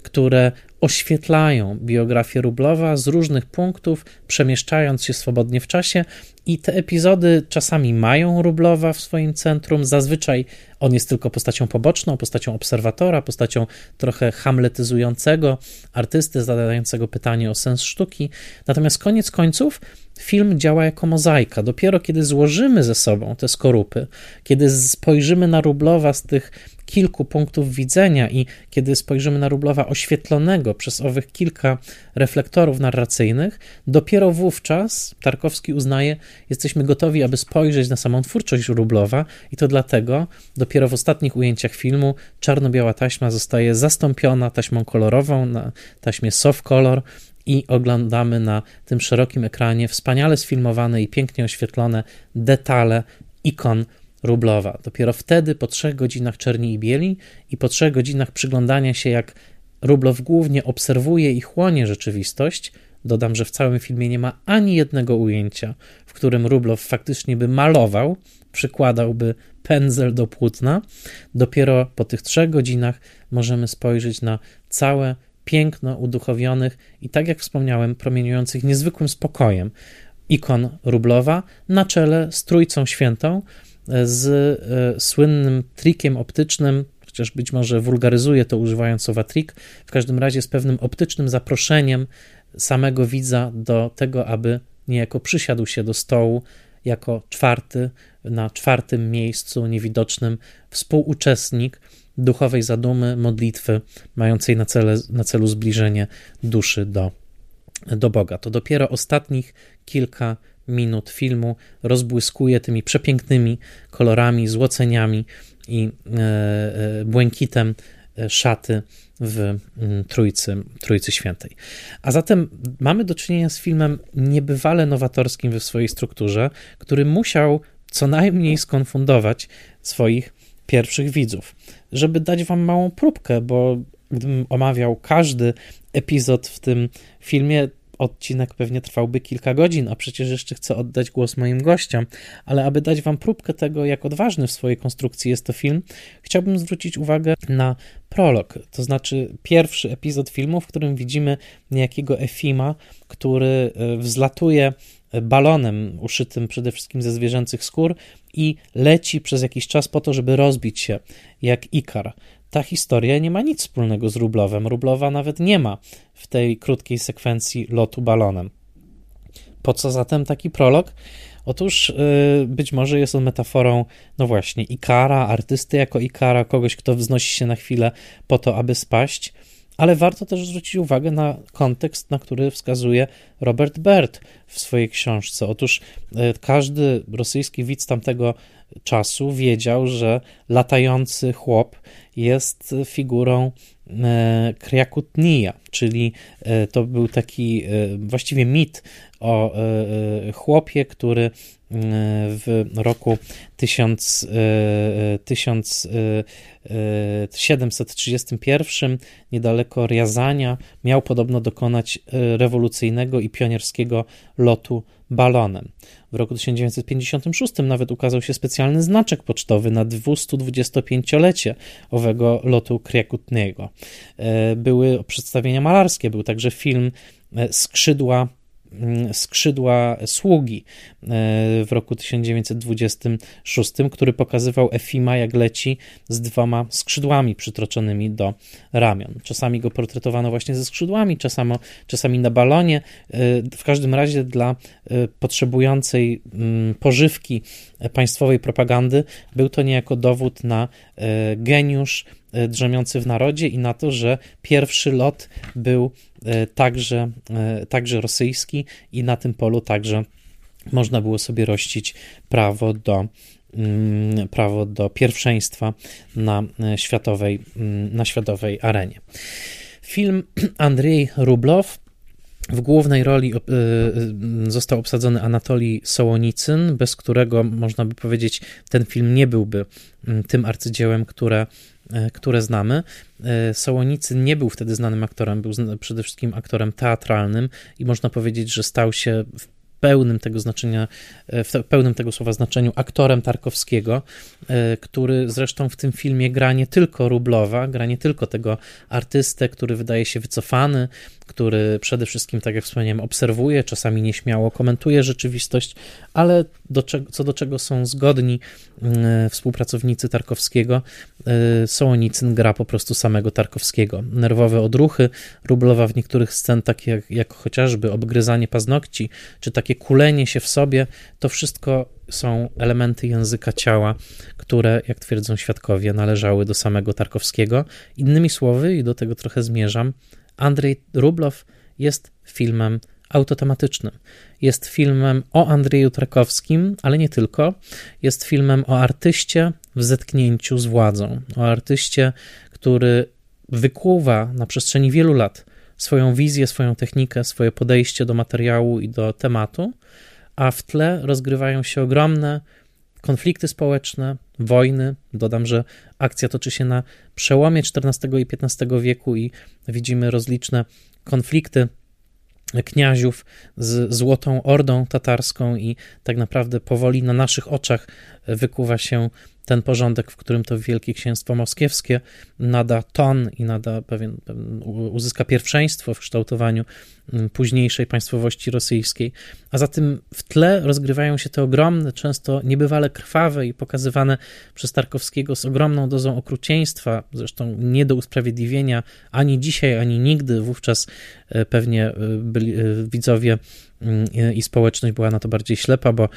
które oświetlają biografię Rublowa z różnych punktów, przemieszczając się swobodnie w czasie i te epizody czasami mają Rublowa w swoim centrum, zazwyczaj on jest tylko postacią poboczną, postacią obserwatora, postacią trochę hamletyzującego, artysty zadającego pytanie o sens sztuki. Natomiast koniec końców film działa jako mozaika. Dopiero kiedy złożymy ze sobą te skorupy, kiedy spojrzymy na Rublowa z tych kilku punktów widzenia i kiedy spojrzymy na Rublowa oświetlonego przez owych kilka reflektorów narracyjnych, dopiero wówczas Tarkowski uznaje, jesteśmy gotowi, aby spojrzeć na samą twórczość Rublowa i to dlatego dopiero w ostatnich ujęciach filmu czarno-biała taśma zostaje zastąpiona taśmą kolorową na taśmie soft color i oglądamy na tym szerokim ekranie wspaniale sfilmowane i pięknie oświetlone detale ikon Rublowa. Dopiero wtedy, po trzech godzinach czerni i bieli i po trzech godzinach przyglądania się, jak Rublow głównie obserwuje i chłonie rzeczywistość, dodam, że w całym filmie nie ma ani jednego ujęcia, w którym Rublow faktycznie by malował, przykładałby pędzel do płótna. Dopiero po tych trzech godzinach możemy spojrzeć na całe piękno uduchowionych i, tak jak wspomniałem, promieniujących niezwykłym spokojem ikon Rublowa na czele z Trójcą Świętą, z e, słynnym trikiem optycznym, chociaż być może wulgaryzuje to używając słowa trik, w każdym razie z pewnym optycznym zaproszeniem samego widza do tego, aby niejako przysiadł się do stołu jako czwarty, na czwartym miejscu niewidocznym współuczestnik duchowej zadumy, modlitwy mającej na, cele, na celu zbliżenie duszy do, do Boga. To dopiero ostatnich kilka minut filmu rozbłyskuje tymi przepięknymi kolorami, złoceniami i e, e, błękitem e, szaty w mm, Trójcy, Trójcy Świętej. A zatem mamy do czynienia z filmem niebywale nowatorskim we swojej strukturze, który musiał co najmniej skonfundować swoich pierwszych widzów. Żeby dać wam małą próbkę, bo gdybym omawiał każdy epizod w tym filmie, odcinek pewnie trwałby kilka godzin, a przecież jeszcze chcę oddać głos moim gościom, ale aby dać wam próbkę tego, jak odważny w swojej konstrukcji jest to film, chciałbym zwrócić uwagę na prolog, to znaczy pierwszy epizod filmu, w którym widzimy niejakiego Efima, który e, wzlatuje balonem uszytym przede wszystkim ze zwierzęcych skór i leci przez jakiś czas po to, żeby rozbić się jak Ikar ta historia nie ma nic wspólnego z Rublowem. Rublowa nawet nie ma w tej krótkiej sekwencji lotu balonem. Po co zatem taki prolog? Otóż być może jest on metaforą, no właśnie, Ikara, artysty jako Ikara, kogoś, kto wznosi się na chwilę po to, aby spaść ale warto też zwrócić uwagę na kontekst, na który wskazuje Robert Bert w swojej książce. Otóż e, każdy rosyjski widz tamtego czasu wiedział, że latający chłop jest figurą e, Kriakutnia, czyli e, to był taki właściwie mit o chłopie, który w roku 1000, 1731 niedaleko Riazania miał podobno dokonać e, rewolucyjnego i pionierskiego lotu balonem. W roku 1956 nawet ukazał się specjalny znaczek pocztowy na 225-lecie owego lotu Kriakutnego. E, były przedstawienia malarskie, był także film e, Skrzydła skrzydła sługi e, w roku 1926, który pokazywał Efima, jak leci z dwoma skrzydłami przytroczonymi do ramion. Czasami go portretowano właśnie ze skrzydłami, czasami, czasami na balonie. E, w każdym razie dla e, potrzebującej mm, pożywki państwowej propagandy był to niejako dowód na geniusz drzemiący w narodzie i na to, że pierwszy lot był także, e, także rosyjski i na tym polu także można było sobie rościć prawo do mm, prawo do pierwszeństwa na e, światowej, mm, na światowej arenie. Film Andrzej Rublow w głównej roli został obsadzony Anatolii Sołonicyn, bez którego można by powiedzieć, ten film nie byłby mm, tym arcydziełem, które E, które znamy. E, Sołonicy nie był wtedy znanym aktorem, był przede wszystkim aktorem teatralnym i można powiedzieć, że stał się w pełnym tego znaczenia, e, w pełnym tego słowa znaczeniu aktorem Tarkowskiego, który zresztą w tym filmie gra nie tylko Rublowa, gra nie tylko tego artystę, który wydaje się wycofany, który przede wszystkim, tak jak wspomniałem, obserwuje, czasami nieśmiało komentuje rzeczywistość, ale do czego, co do czego są zgodni mm, współpracownicy Tarkowskiego, Sołonicyn gra po prostu samego Tarkowskiego. Nerwowe odruchy Rublowa w niektórych scen, takie jak, jak chociażby obgryzanie paznokci, czy takie kulenie się w sobie, to wszystko są elementy języka ciała, które, jak twierdzą świadkowie, należały do samego Tarkowskiego. Innymi słowy, i do tego trochę zmierzam, Andrzej Rublow jest filmem autotematycznym. Jest filmem o Andrzeju Tarkowskim, ale nie tylko. Jest filmem o artyście w zetknięciu z władzą, o artyście, który wykuwa na przestrzeni wielu lat swoją wizję, swoją technikę, swoje podejście do materiału i do tematu, a w tle rozgrywają się ogromne konflikty społeczne, wojny. Dodam, że akcja toczy się na przełomie XIV i XV wieku i widzimy rozliczne konflikty kniaziów z Złotą Ordą Tatarską i tak naprawdę powoli na naszych oczach wykuwa się ten porządek, w którym to Wielkie Księstwo Moskiewskie nada ton i nada pewien, uzyska pierwszeństwo w kształtowaniu mm, późniejszej państwowości rosyjskiej. A za tym w tle rozgrywają się te ogromne, często niebywale krwawe i pokazywane przez Tarkowskiego z ogromną dozą okrucieństwa, zresztą nie do usprawiedliwienia ani dzisiaj, ani nigdy. Wówczas e, pewnie e, byli, e, widzowie i społeczność była na to bardziej ślepa, bo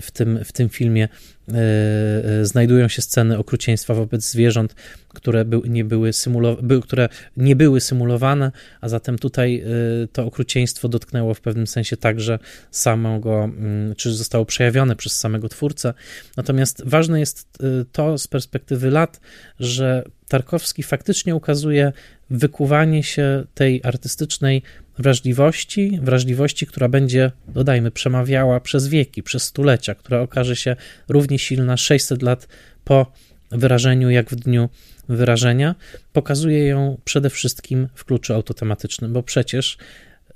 w tym, w tym filmie E, e, znajdują się sceny okrucieństwa wobec zwierząt, które, był, nie były symulo- które nie były symulowane, a zatem tutaj e, to okrucieństwo dotknęło w pewnym sensie także samego, mm, czy zostało przejawione przez samego twórcę. Natomiast ważne jest to z perspektywy lat, że Tarkowski faktycznie ukazuje wykuwanie się tej artystycznej wrażliwości, wrażliwości, która będzie, dodajmy, przemawiała przez wieki, przez stulecia, która okaże się równie silna 600 lat po wyrażeniu, jak w dniu wyrażenia, pokazuje ją przede wszystkim w kluczu autotematycznym, bo przecież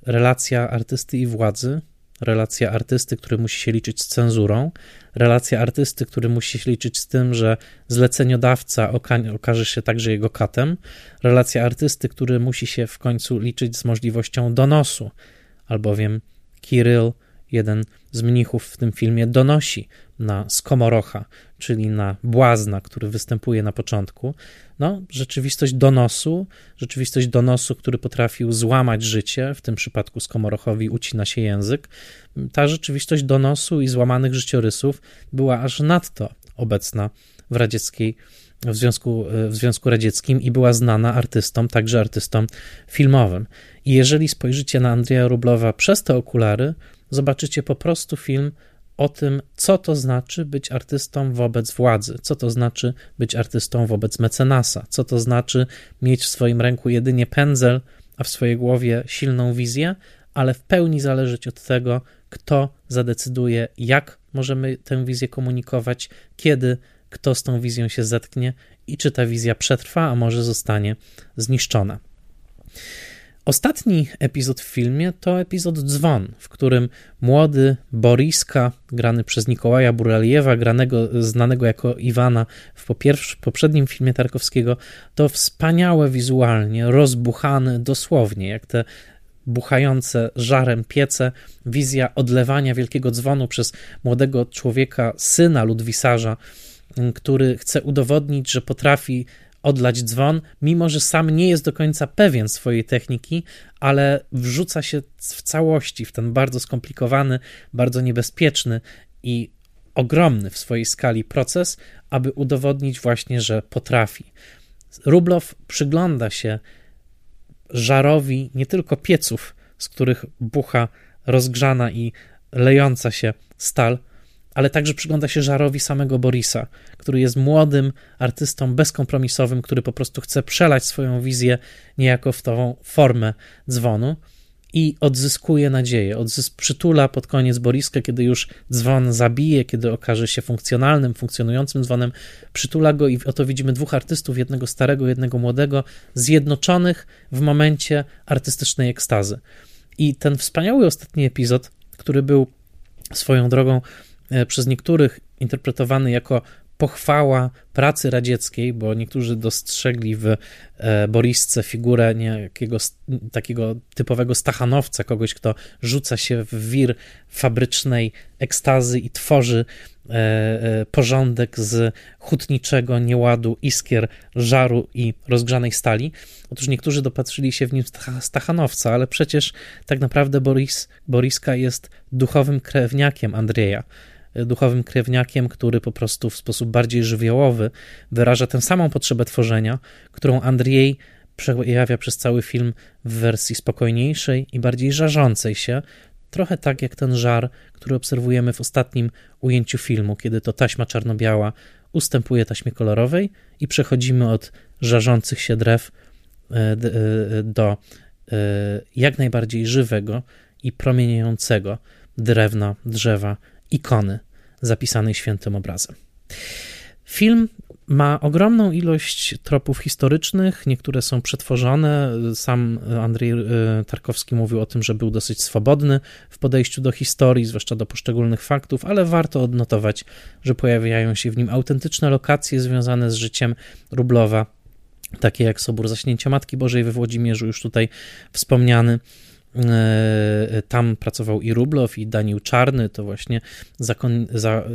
relacja artysty i władzy relacja artysty, który musi się liczyć z cenzurą, relacja artysty, który musi się liczyć z tym, że zleceniodawca oka- okaże się także jego katem, relacja artysty, który musi się w końcu liczyć z możliwością donosu, albowiem Kiryl jeden z mnichów w tym filmie donosi na skomorocha, czyli na błazna, który występuje na początku. No, rzeczywistość donosu, rzeczywistość donosu, który potrafił złamać życie, w tym przypadku skomorochowi ucina się język. Ta rzeczywistość donosu i złamanych życiorysów była aż nadto obecna w radzieckiej w Związku, w Związku Radzieckim i była znana artystom, także artystom filmowym. I jeżeli spojrzycie na Andrzeja Rublowa przez te okulary, zobaczycie po prostu film o tym, co to znaczy być artystą wobec władzy, co to znaczy być artystą wobec mecenasa, co to znaczy mieć w swoim ręku jedynie pędzel, a w swojej głowie silną wizję, ale w pełni zależeć od tego, kto zadecyduje, jak możemy tę wizję komunikować, kiedy kto z tą wizją się zetknie i czy ta wizja przetrwa, a może zostanie zniszczona. Ostatni epizod w filmie to epizod Dzwon, w którym młody Boriska, grany przez Nikołaja Buraliewa, granego, znanego jako Iwana w poprzednim filmie Tarkowskiego, to wspaniałe wizualnie, rozbuchane dosłownie, jak te buchające żarem piece, wizja odlewania wielkiego dzwonu przez młodego człowieka, syna ludwisarza, który chce udowodnić, że potrafi odlać dzwon, mimo że sam nie jest do końca pewien swojej techniki, ale wrzuca się w całości w ten bardzo skomplikowany, bardzo niebezpieczny i ogromny w swojej skali proces, aby udowodnić właśnie, że potrafi. Rublow przygląda się żarowi nie tylko pieców, z których bucha rozgrzana i lejąca się stal, ale także przygląda się żarowi samego Borisa, który jest młodym artystą bezkompromisowym, który po prostu chce przelać swoją wizję niejako w tą formę dzwonu i odzyskuje nadzieję. Przytula pod koniec Boriska, kiedy już dzwon zabije, kiedy okaże się funkcjonalnym, funkcjonującym dzwonem, przytula go i oto widzimy dwóch artystów, jednego starego, jednego młodego, zjednoczonych w momencie artystycznej ekstazy. I ten wspaniały ostatni epizod, który był swoją drogą przez niektórych interpretowany jako pochwała pracy radzieckiej, bo niektórzy dostrzegli w e, Borisce figurę niejakiego takiego typowego stachanowca, kogoś, kto rzuca się w wir fabrycznej ekstazy i tworzy e, porządek z hutniczego nieładu, iskier, żaru i rozgrzanej stali. Otóż niektórzy dopatrzyli się w nim stachanowca, ale przecież tak naprawdę Boris, Boriska jest duchowym krewniakiem Andrzeja duchowym krewniakiem, który po prostu w sposób bardziej żywiołowy wyraża tę samą potrzebę tworzenia, którą Andrzej przejawia przez cały film w wersji spokojniejszej i bardziej żarzącej się, trochę tak jak ten żar, który obserwujemy w ostatnim ujęciu filmu, kiedy to taśma czarno-biała ustępuje taśmie kolorowej i przechodzimy od żarzących się drew e, e, do e, jak najbardziej żywego i promieniejącego drewna, drzewa, ikony zapisanej świętym obrazem. Film ma ogromną ilość tropów historycznych, niektóre są przetworzone. Sam Andrzej e, Tarkowski mówił o tym, że był dosyć swobodny w podejściu do historii, zwłaszcza do poszczególnych faktów, ale warto odnotować, że pojawiają się w nim autentyczne lokacje związane z życiem Rublowa, takie jak Sobór Zaśnięcia Matki Bożej we Włodzimierzu, już tutaj wspomniany tam pracował i Rublow, i Daniel Czarny, to właśnie zakon, za, e,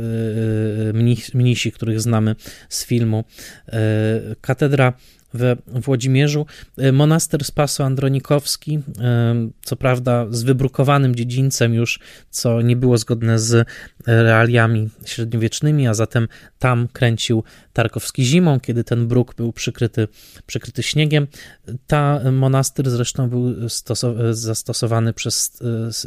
mnisi, których znamy z filmu. E, katedra we Włodzimierzu. E, monaster Spaso-Andronikowski, e, co prawda z wybrukowanym dziedzińcem już, co nie było zgodne z realiami średniowiecznymi, a zatem tam kręcił Tarkowski zimą, kiedy ten bruk był przykryty, przykryty śniegiem. Ta monaster zresztą był zastosowany przez,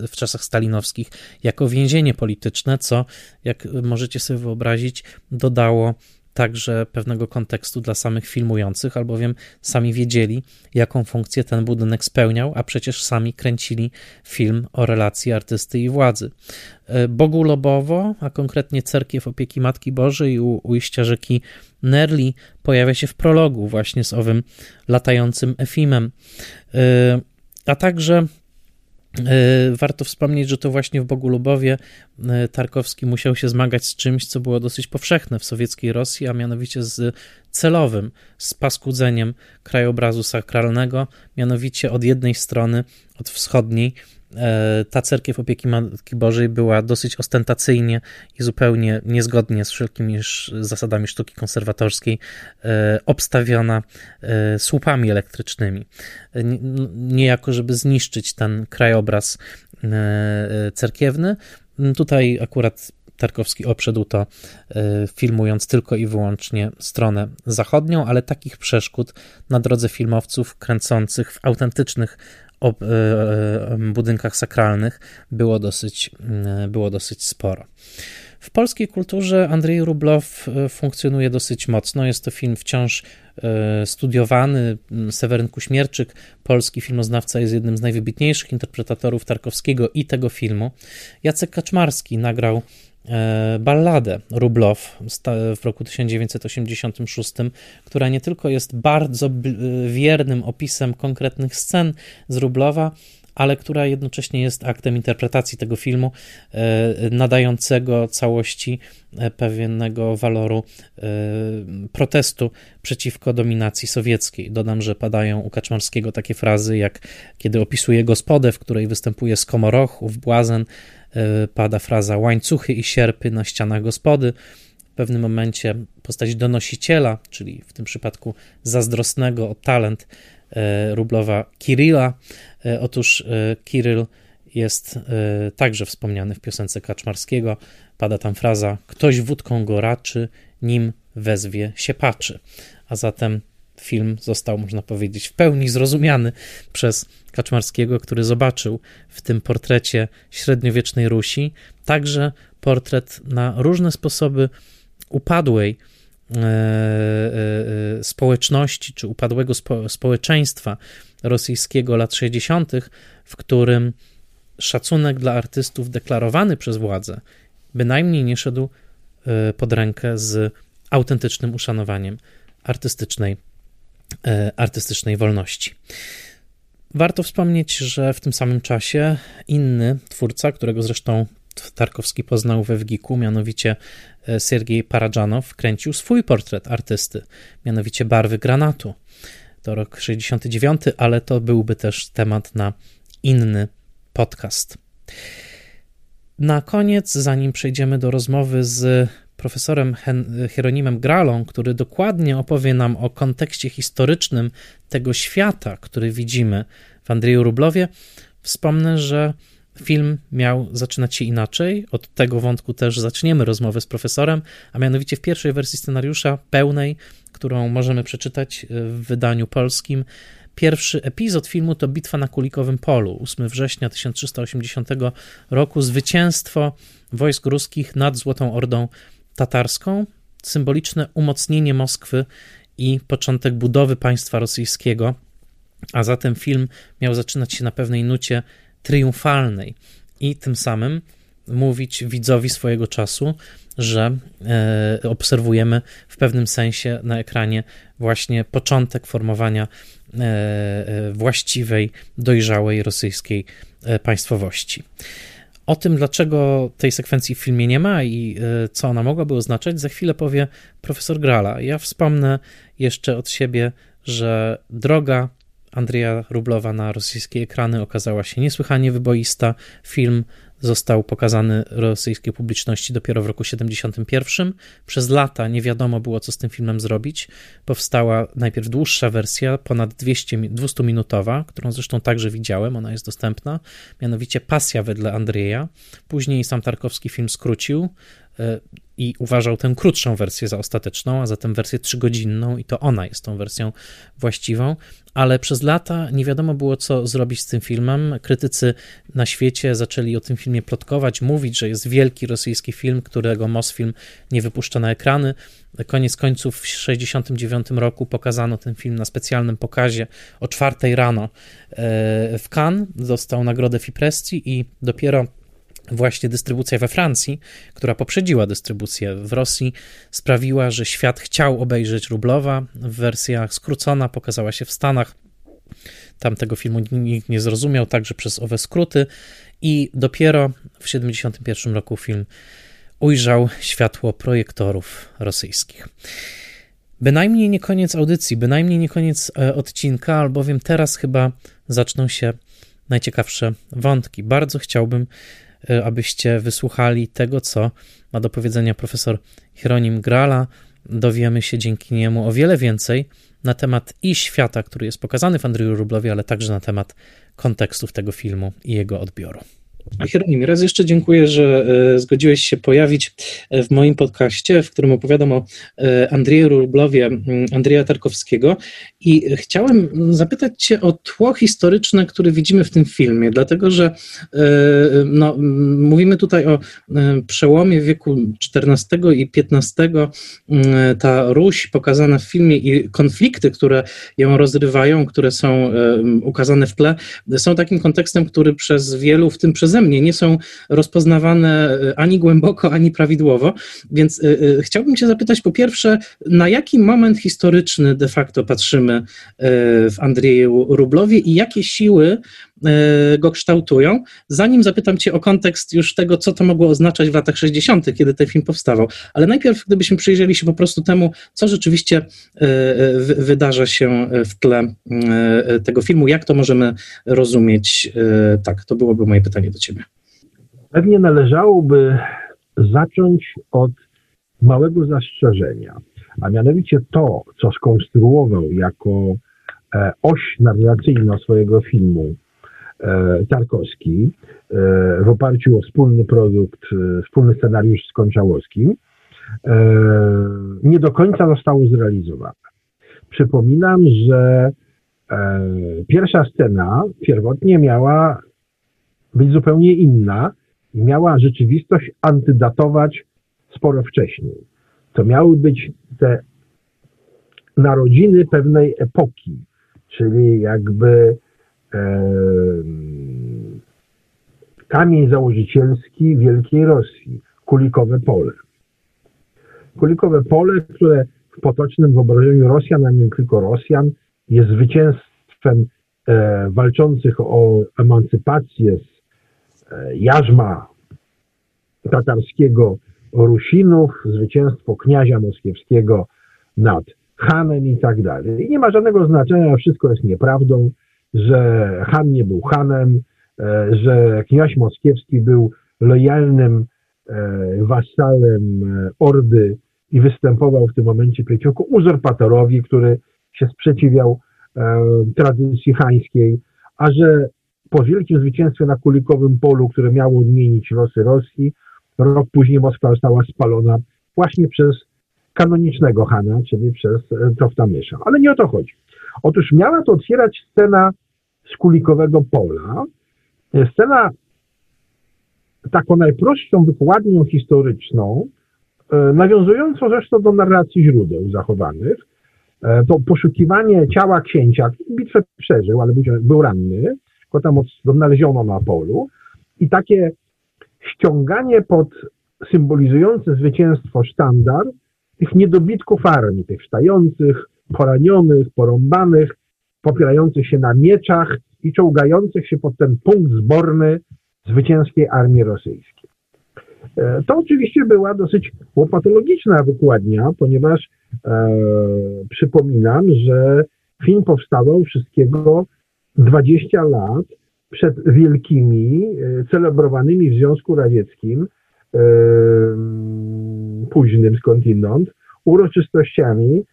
w czasach stalinowskich jako więzienie polityczne, co, jak możecie sobie wyobrazić, dodało także pewnego kontekstu dla samych filmujących, albowiem sami wiedzieli, jaką funkcję ten budynek spełniał, a przecież sami kręcili film o relacji artysty i władzy. E, Bogu Lobowo, a konkretnie Cerkiew Opieki Matki Bożej u ujścia rzeki Nerli pojawia się w prologu właśnie z owym latającym Efimem. E, a także warto wspomnieć, że to właśnie w Bogulubowie e, Tarkowski musiał się zmagać z czymś, co było dosyć powszechne w sowieckiej Rosji, a mianowicie z celowym spaskudzeniem krajobrazu sakralnego, mianowicie od jednej strony, od wschodniej, e, ta cerkiew opieki Matki Bożej była dosyć ostentacyjnie i zupełnie niezgodnie z wszelkimi zasadami sztuki konserwatorskiej e, obstawiona słupami elektrycznymi. Niejako, żeby zniszczyć ten krajobraz cerkiewny. Tutaj akurat Tarkowski obszedł to filmując tylko i wyłącznie stronę zachodnią, ale takich przeszkód na drodze filmowców kręcących w autentycznych o e, e, budynkach sakralnych było dosyć, mm, było dosyć sporo. W polskiej kulturze Andrzej Rublow e, funkcjonuje dosyć mocno. Jest to film wciąż studiowany. Seweryn Kuśmierczyk, polski filmoznawca, jest jednym z najwybitniejszych interpretatorów Tarkowskiego i tego filmu. Jacek Kaczmarski nagrał E, balladę Rublow w roku 1986, która nie tylko jest bardzo wiernym opisem konkretnych scen z Rublowa, ale która jednocześnie jest aktem interpretacji tego filmu, e, nadającego całości e, pewnego waloru protestu przeciwko dominacji sowieckiej. Dodam, że padają u Kaczmarskiego takie frazy, jak kiedy opisuje gospodę, w której występuje skomoroch, błazen, E, pada fraza łańcuchy i sierpy na ścianach gospody. W pewnym momencie postać donosiciela, czyli w tym przypadku zazdrosnego o talent e, Rublowa Kirilla. E, otóż Kiryl jest także wspomniany w piosence Kaczmarskiego. Pada tam fraza: Ktoś wódką go raczy, nim wezwie się patrzy. A zatem film został, można powiedzieć, w pełni zrozumiany przez Kaczmarskiego, który zobaczył w tym portrecie średniowiecznej Rusi także portret na różne sposoby upadłej e, e, e, społeczności czy upadłego spo, społeczeństwa rosyjskiego lat 60., w którym szacunek dla artystów deklarowany przez władzę bynajmniej nie szedł pod rękę z autentycznym uszanowaniem artystycznej, artystycznej wolności. Warto wspomnieć, że w tym samym czasie inny twórca, którego zresztą Tarkowski poznał we Wgiku, mianowicie e, Sergiej Paradżanow, kręcił swój portret artysty, mianowicie Barwy Granatu. To rok 69, ale to byłby też temat na inny podcast. Na koniec, zanim przejdziemy do rozmowy z profesorem Hieronimem Gralą, który dokładnie opowie nam o kontekście historycznym tego świata, który widzimy w Andrzeju Rublowie, wspomnę, że film miał zaczynać się inaczej. Od tego wątku też zaczniemy rozmowę z profesorem, a mianowicie w pierwszej wersji scenariusza, pełnej, którą możemy przeczytać w wydaniu polskim. Pierwszy epizod filmu to Bitwa na Kulikowym Polu, 8 września 1380 roku, zwycięstwo wojsk ruskich nad Złotą Ordą tatarską, symboliczne umocnienie Moskwy i początek budowy państwa rosyjskiego, a zatem film miał zaczynać się na pewnej nucie triumfalnej i tym samym mówić widzowi swojego czasu, że e, obserwujemy w pewnym sensie na ekranie właśnie początek formowania e, e właściwej, dojrzałej rosyjskiej państwowości. O tym, dlaczego tej sekwencji w filmie nie ma i co ona mogłaby oznaczać, za chwilę powie profesor Grala. Ja wspomnę jeszcze od siebie, że droga Andrzeja Rublowa na rosyjskie ekrany okazała się niesłychanie wyboista. Film został pokazany rosyjskiej publiczności dopiero w roku 71. Przez lata nie wiadomo było, co z tym filmem zrobić. Powstała najpierw dłuższa wersja, ponad 200, 200-minutowa, którą zresztą także widziałem, ona jest dostępna, mianowicie Pasja wedle Andrzeja. Później sam Tarkowski film skrócił, e, i uważał tę krótszą wersję za ostateczną, a zatem wersję trzygodzinną, i to ona jest tą wersją właściwą. Ale przez lata nie wiadomo było, co zrobić z tym filmem. Krytycy na świecie zaczęli o tym filmie plotkować, mówić, że jest wielki rosyjski film, którego Mosfilm nie wypuszcza na ekrany. Koniec końców w 1969 roku pokazano ten film na specjalnym pokazie o czwartej rano e, w Cannes. Dostał nagrodę Fipresti i dopiero właśnie dystrybucja we Francji, która poprzedziła dystrybucję w Rosji, sprawiła, że świat chciał obejrzeć Rublowa. Wersja skrócona pokazała się w Stanach. Tam tego filmu nikt nie zrozumiał, także przez owe skróty. I dopiero w 1971 roku film ujrzał światło projektorów rosyjskich. Bynajmniej nie koniec audycji, bynajmniej nie koniec e, odcinka, albowiem teraz chyba zaczną się najciekawsze wątki. Bardzo chciałbym, abyście wysłuchali tego, co ma do powiedzenia profesor Hieronim Grala. Dowiemy się dzięki niemu o wiele więcej na temat i świata, który jest pokazany w Andrzeju Rublowie, ale także na temat kontekstów tego filmu i jego odbioru. Hieronimie, raz jeszcze dziękuję, że e, zgodziłeś się pojawić e, w moim podcaście, w którym opowiadam o e, Andrzeju Rublowie, Andrzeja Tarkowskiego. I chciałem zapytać Cię o tło historyczne, które widzimy w tym filmie, dlatego że no, mówimy tutaj o przełomie wieku XIV i XV, ta Ruś pokazana w filmie i konflikty, które ją rozrywają, które są ukazane w tle, są takim kontekstem, który przez wielu, w tym przeze mnie, nie są rozpoznawane e, ani głęboko, ani prawidłowo. Więc e, e, chciałbym Cię zapytać po pierwsze, na jaki moment historyczny de facto patrzymy w Andrzeju Rublowie i jakie siły go kształtują, zanim zapytam Cię o kontekst już tego, co to mogło oznaczać w latach 60., kiedy ten film powstawał. Ale najpierw, gdybyśmy przyjrzeli się po prostu temu, co rzeczywiście wydarza się w tle tego filmu, jak to możemy rozumieć. Tak, to byłoby moje pytanie do Ciebie. Pewnie należałoby zacząć od małego zastrzeżenia, a mianowicie to, co skonstruował jako e, oś narracyjna swojego filmu e, Tarkowski e, w oparciu o wspólny produkt, wspólny scenariusz z Konczałowskim, nie do końca zostało zrealizowane. Przypominam, że pierwsza scena pierwotnie miała być zupełnie inna i miała rzeczywistość antydatować sporo wcześniej. To miały być te narodziny pewnej epoki, czyli jakby e, kamień założycielski Wielkiej Rosji, Kulikowe Pole. Kulikowe Pole, które w potocznym wyobrażeniu Rosjan, a nie tylko Rosjan, jest zwycięstwem e, walczących o emancypację z jarzma tatarskiego Rusinów, zwycięstwo kniazia moskiewskiego nad Hanem i tak dalej. I nie ma żadnego znaczenia, wszystko jest nieprawdą, że Han nie był Hanem, e, że kniaź moskiewski był lojalnym e, wasalem e, Ordy i występował w tym momencie przeciwko uzurpatorowi, który się sprzeciwiał tradycji hańskiej, a że po wielkim zwycięstwie na Kulikowym Polu, które miało odmienić losy Rosji, rok później Moskwa została spalona właśnie przez kanonicznego Hana, czyli przez Toftamysza. Ale nie o to chodzi. Otóż miała to otwierać scena z Kulikowego Pola. E, scena taką najprostszą wykładnią historyczną, e, nawiązującą zresztą do narracji źródeł zachowanych. To poszukiwanie ciała księcia, bitwę przeżył, ale był ranny, go tam odnaleziono na polu i takie ściąganie pod symbolizujące zwycięstwo sztandar tych niedobitków armii, tych wstających, poranionych, porąbanych, popierających się na mieczach i czołgających się pod ten punkt zborny zwycięskiej armii rosyjskiej. E, to oczywiście była dosyć łopatologiczna wykładnia, ponieważ e, przypominam, że film powstawał wszystkiego 20 lat przed wielkimi, e, celebrowanymi w Związku Radzieckim, e, późnym skądinąd, uroczystościami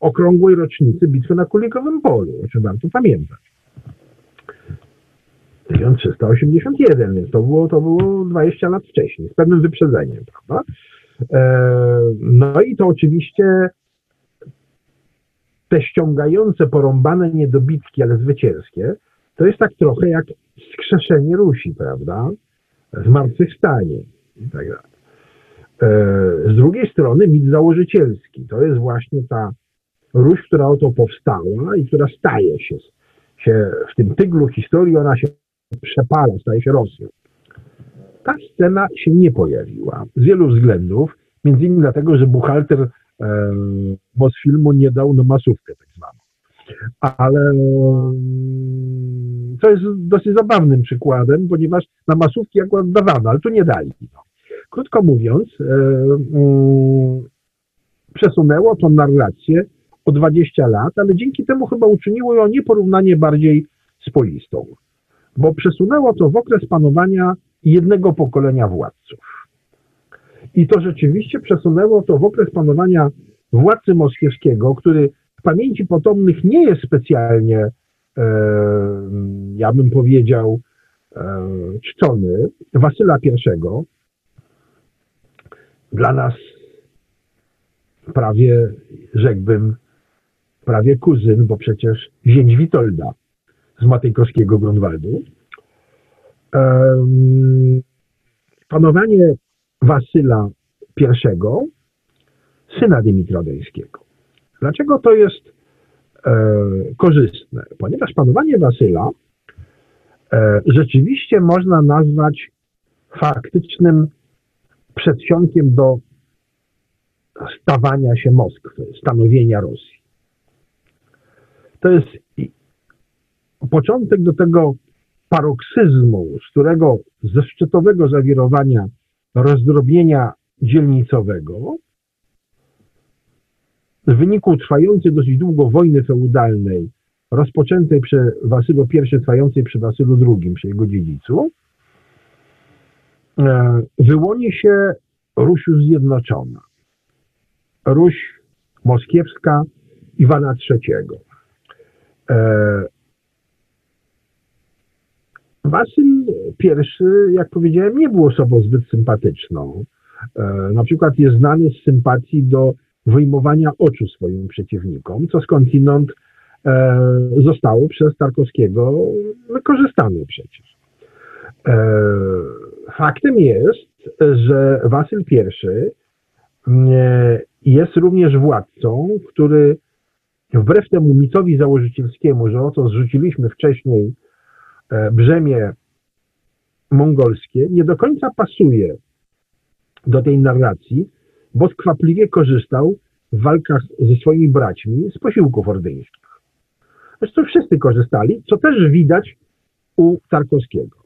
okrągłej rocznicy bitwy na Kulikowym Polu, o czym warto pamiętać. 1381, więc to było, to było 20 lat wcześniej, z pewnym wyprzedzeniem, prawda? No i to oczywiście te ściągające, porąbane niedobitki, ale zwycięskie, to jest tak trochę jak skrzeszenie Rusi, prawda? Zmartwychwstanie i tak dalej. E, z drugiej strony mit założycielski. To jest właśnie ta Ruś, która oto powstała i która staje się, się w tym tyglu historii, ona się przepala, staje się Rosją. Ta scena się nie pojawiła z wielu względów, między innymi dlatego, że buchalter bo z filmu nie dał na masówkę tak zwaną. Ale co jest dosyć zabawnym przykładem, ponieważ na masówki akurat dawano, ale tu nie dali. No. Krótko mówiąc, e, mm, przesunęło tą narrację o 20 lat, ale dzięki temu chyba uczyniło ją nieporównanie bardziej swoistą, bo przesunęło to w okres panowania jednego pokolenia władców. I to rzeczywiście przesunęło to w okres panowania władcy moskiewskiego, który w pamięci potomnych nie jest specjalnie, e, ja bym powiedział, e, czczony, Wasyla I, dla nas prawie, rzekłbym, prawie kuzyn, bo przecież zięć Witolda z Matejkowskiego Grunwaldu. Panowanie Wasyla I, syna Dymitra Odeńskiego. Dlaczego to jest e, korzystne? Ponieważ panowanie Wasyla e, rzeczywiście można nazwać faktycznym przedsionkiem do stawania się Moskwy, stanowienia Rosji. To jest początek do tego paroksyzmu, z którego ze szczytowego zawirowania rozdrobnienia dzielnicowego w wyniku trwającej dosyć długo wojny feudalnej, rozpoczętej przy Wasylu I, trwającej przy Wasylu II, przy jego dziedzicu, wyłoni się Ruś Zjednoczona. Ruś moskiewska Iwana III. E, Wasyl I, jak powiedziałem, nie był osobą zbyt sympatyczną. E, na przykład jest znany z sympatii do wyjmowania oczu swoim przeciwnikom, co skądinąd e, zostało przez Tarkowskiego wykorzystane przecież. Faktem jest, że Wasyl I jest również władcą, który wbrew temu mitowi założycielskiemu, że oto zrzuciliśmy wcześniej e, brzemię mongolskie, nie do końca pasuje do tej narracji, bo skwapliwie korzystał w walkach ze swoimi braćmi z posiłków ordyńskich. Zresztą wszyscy korzystali, co też widać u Tarkowskiego.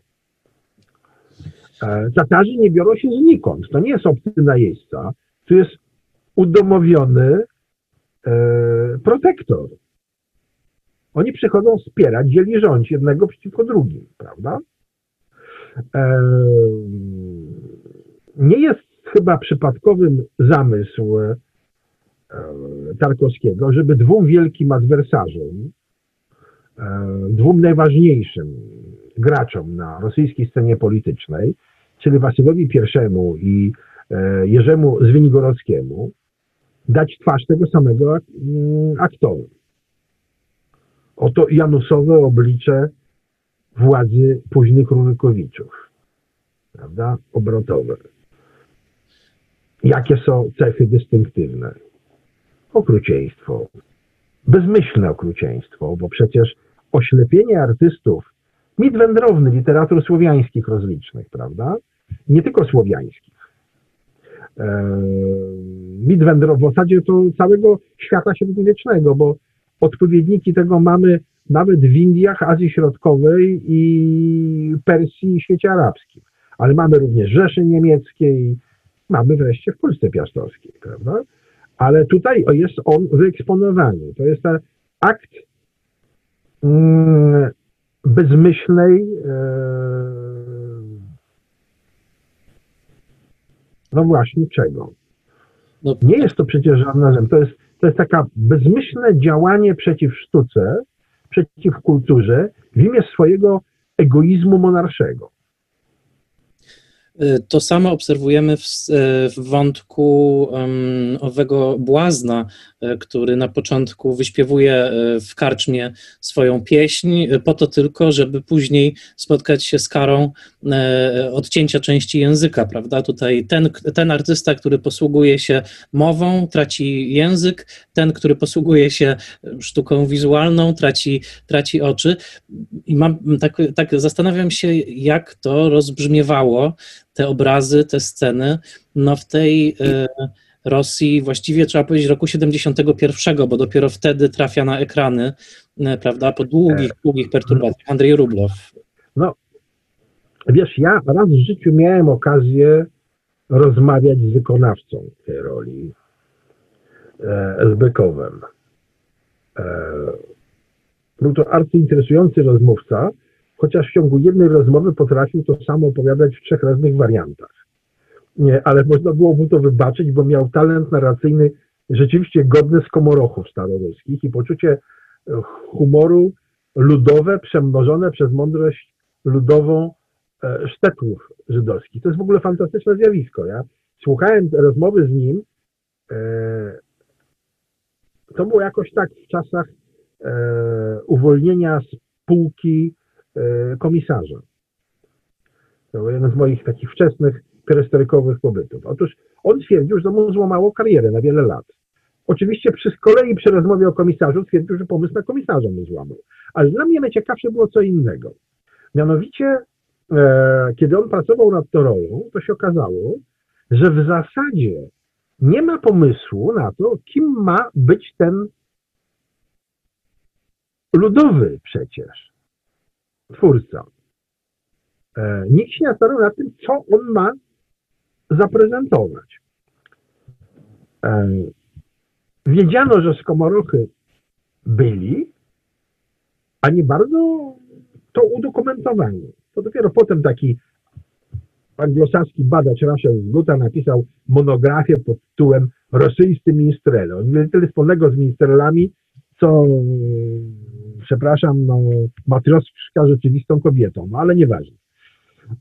E, Tatarzy nie biorą się znikąd. To nie jest obcy najeźdźca. To jest udomowiony e, protektor. Oni przychodzą wspierać, dzieli rządź jednego przeciwko drugim, prawda? E, nie jest chyba przypadkowym zamysł e, Tarkowskiego, żeby dwóm wielkim adwersarzom, e, dwóm najważniejszym graczom na rosyjskiej scenie politycznej, czyli Wasylowi I i e, Jerzemu Zwinigorodskiemu, dać twarz tego samego mm, aktora. Oto janusowe oblicze władzy późnych Rurykowiczów, prawda, obrotowe. Jakie są cechy dystynktywne? Okrucieństwo, bezmyślne okrucieństwo, bo przecież oślepienie artystów, mit wędrowny literatur słowiańskich rozlicznych, prawda? Nie tylko słowiańskich. Mit wędrowny w zasadzie to całego świata średniowiecznego, bo odpowiedniki tego mamy nawet w Indiach, Azji Środkowej i Persji i świecie arabskim. Ale mamy również Rzeszy Niemieckiej, mamy wreszcie w Polsce Piastowskiej, prawda? Ale tutaj jest on wyeksponowany. To jest akt mm, bezmyślnej, e, no właśnie czego? No, Nie jest to przecież żadna rzecz. To jest, to jest taka bezmyślne działanie przeciw sztuce, przeciw kulturze w imię swojego egoizmu monarszego. Y, to samo obserwujemy w, y, w wątku um, owego błazna, który na początku wyśpiewuje w karczmie swoją pieśń, po to tylko, żeby później spotkać się z karą e, odcięcia części języka, prawda? Tutaj ten, ten artysta, który posługuje się mową, traci język, ten, który posługuje się sztuką wizualną, traci, traci oczy. I mam tak, tak zastanawiam się, jak to rozbrzmiewało te obrazy, te sceny, no w tej e, Rosji właściwie trzeba powiedzieć roku 71, bo dopiero wtedy trafia na ekrany, e, prawda, po długich, długich perturbacjach. Andrzej Rublow. No, wiesz, ja raz w życiu miałem okazję rozmawiać z wykonawcą tej roli, e, z Bekowem. Był to arcyinteresujący rozmówca, chociaż w ciągu jednej rozmowy potrafił to samo opowiadać w trzech różnych wariantach. Nie, ale można było mu to wybaczyć, bo miał talent narracyjny rzeczywiście godny z komorochów staroruskich i poczucie humoru ludowe przemnożone przez mądrość ludową e, sztetłów żydowskich. To jest w ogóle fantastyczne zjawisko. Ja słuchałem rozmowy z nim. E, to było jakoś tak w czasach e, uwolnienia z półki komisarza. To był jeden z moich takich wczesnych perestorykowych pobytów. Otóż on twierdził, że mu złamało karierę na wiele lat. Oczywiście przy, z kolei przy rozmowie o komisarzu stwierdził, że pomysł na komisarza mu złamał. Ale dla mnie najciekawsze było co innego. Mianowicie, e, kiedy on pracował nad tą rolą, to się okazało, że w zasadzie nie ma pomysłu na to, kim ma być ten ludowy przecież twórca. E, nikt się nie zastanawiał nad tym, co on ma zaprezentować. E, wiedziano, że skomorochy byli, a nie bardzo to udokumentowano. To dopiero potem taki anglosaski badacz Rachel Zguta napisał monografię pod tytułem Rosyjscy minstrele. Oni mieli tyle wspólnego z minstrelami, co przepraszam, no, matrioszka rzeczywistą kobietą, no, ale nieważne.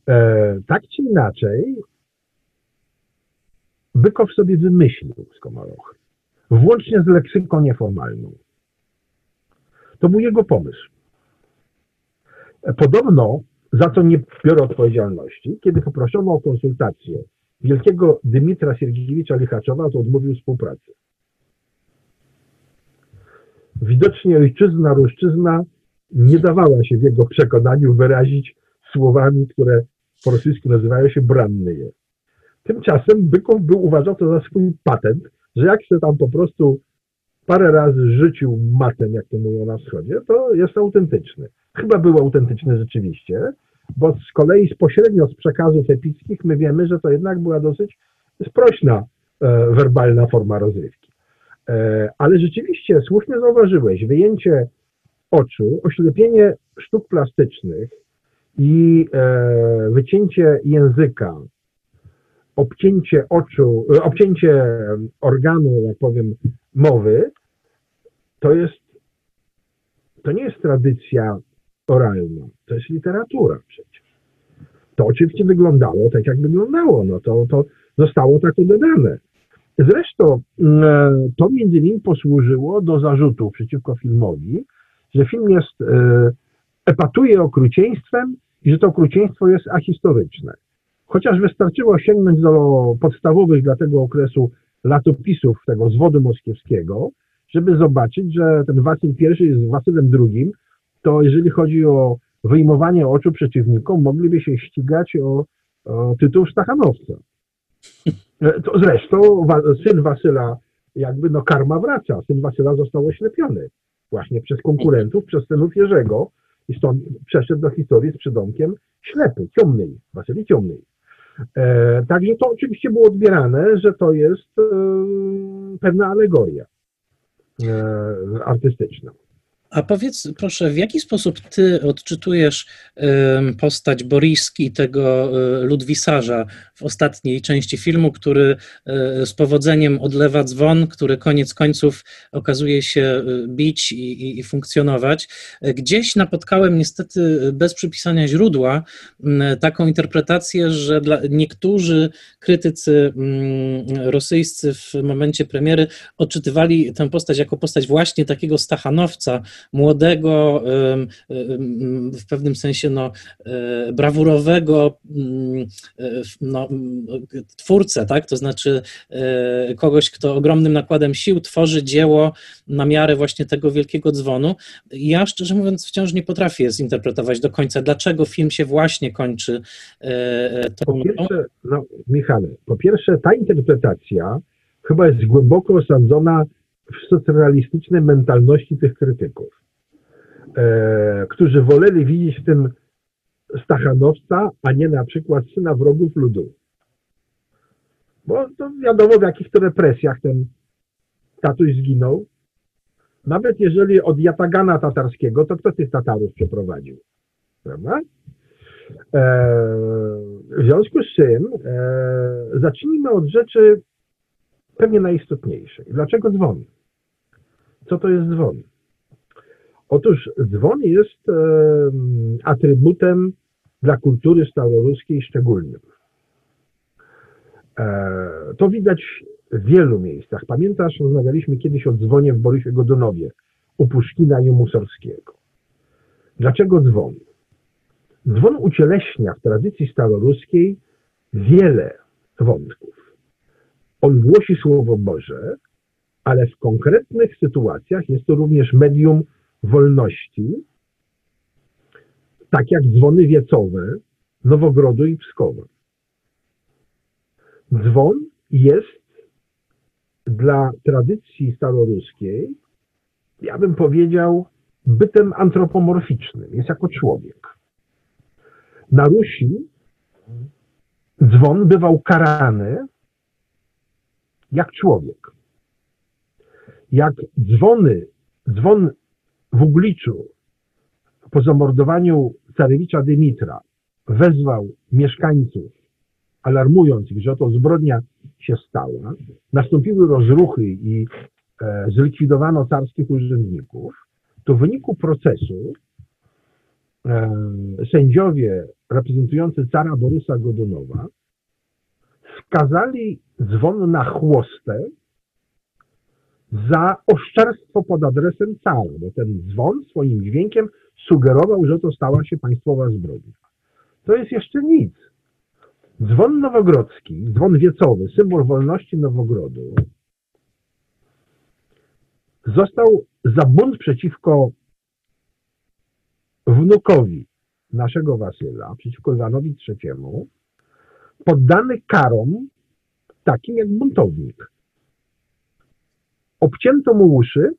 E, tak czy inaczej, Bykow sobie wymyślił skomorochy, włącznie z leksyką nieformalną. To był jego pomysł. Podobno za co nie biorę odpowiedzialności, kiedy poproszono o konsultację wielkiego Dymitra Siergiewicza Lichaczowa, to odmówił współpracy. Widocznie ojczyzna, ruszczyzna nie dawała się w jego przekonaniu wyrazić słowami, które po rosyjsku nazywają się brannyje. Tymczasem Bykow był uważał to za swój patent, że jak się tam po prostu parę razy rzucił matem, jak to mówią na wschodzie, to jest autentyczny. Chyba był autentyczny rzeczywiście, bo z kolei z pośrednio z przekazów epickich my wiemy, że to jednak była dosyć sprośna e, werbalna forma rozrywki. E, ale rzeczywiście, słusznie zauważyłeś, wyjęcie oczu, oślepienie sztuk plastycznych i e, wycięcie języka, obcięcie oczu, e, obcięcie organu, jak powiem, mowy, to jest, to nie jest tradycja oralna, to jest literatura przecież. To oczywiście wyglądało tak, jak wyglądało, no to, to zostało tak dodane. Zresztą mm, to między innymi posłużyło do zarzutów przeciwko filmowi, że film jest, e, epatuje okrucieństwem i że to okrucieństwo jest ahistoryczne. Chociaż wystarczyło sięgnąć do podstawowych dla tego okresu latopisów tego zwodu moskiewskiego, żeby zobaczyć, że ten Wasyl I jest Wasylem II, to jeżeli chodzi o wyjmowanie oczu przeciwnikom, mogliby się ścigać o, o tytuł Stachanowca. E, to zresztą syn Wasyla, jakby no karma wraca. Syn Wasyla został oślepiony właśnie przez konkurentów, przez synów Jerzego i stąd przeszedł do historii z przydomkiem ślepy, ciemny, Wasyli ciemny. E, także to oczywiście było odbierane, że to jest e, pewna alegoria e, artystyczna. A powiedz proszę, w jaki sposób ty odczytujesz postać Boriski, tego e, ludwisarza w ostatniej części filmu, który e, z powodzeniem odlewa dzwon, który koniec końców okazuje się e, bić i, i, i funkcjonować. Gdzieś napotkałem niestety bez przypisania źródła taką interpretację, że dla niektórzy krytycy rosyjscy w momencie odczytywali tę postać jako postać właśnie takiego Stachanowca, młodego, w pewnym sensie no, e, brawurowego mm, e, no, twórcę, tak? to znaczy e, kogoś, kto ogromnym nakładem sił tworzy dzieło na miarę właśnie tego wielkiego dzwonu. Ja szczerze mówiąc wciąż nie potrafię zinterpretować do końca, dlaczego film się właśnie kończy tą... Po pierwsze, no, Michale, po pierwsze ta interpretacja chyba jest głęboko osadzona w socrealistycznej mentalności tych krytyków. E, którzy woleli widzieć w tym Stachanowca, a nie na przykład syna wrogów ludu. Bo to wiadomo, w jakich to represjach ten tatuś zginął. Nawet jeżeli od Jatagana tatarskiego, to kto tych Tatarów przeprowadził? Prawda? E, w związku z czym e, zacznijmy od rzeczy pewnie najistotniejszej. Dlaczego dzwon? Co to jest dzwon? Otóż dzwon jest e, atrybutem dla kultury staroruskiej szczególnym. To widać w wielu miejscach. Pamiętasz, rozmawialiśmy kiedyś o dzwonie w Borysie Godonowie, u Puszkina i Musorskiego. Dlaczego dzwon? Dzwon ucieleśnia w tradycji staroruskiej wiele wątków. On głosi Słowo Boże, ale w konkretnych sytuacjach jest to również medium wolności, tak jak dzwony wiecowe Nowogrodu i Pskowa. Dzwon jest dla tradycji staroruskiej, ja bym powiedział, bytem antropomorficznym, jest jako człowiek. Na Rusi dzwon bywał karany jak człowiek. Jak dzwony, dzwon w Ugliczu po zamordowaniu carewicza Dymitra wezwał mieszkańców, alarmując ich, że oto zbrodnia się stała, nastąpiły rozruchy i e, zlikwidowano carskich urzędników, to w wyniku procesu e, sędziowie reprezentujący cara Borysa Godunowa skazali dzwon na chłostę za oszczerstwo pod adresem cara, bo ten dzwon swoim dźwiękiem sugerował, że to stała się państwowa zbrodnia. To jest jeszcze nic. Dzwon nowogrodzki, dzwon wiecowy, symbol wolności Nowogrodu, został za bunt przeciwko wnukowi naszego Wasyla, przeciwko Iwanowi III, poddany karom takim jak buntownik. Obcięto mu uszy,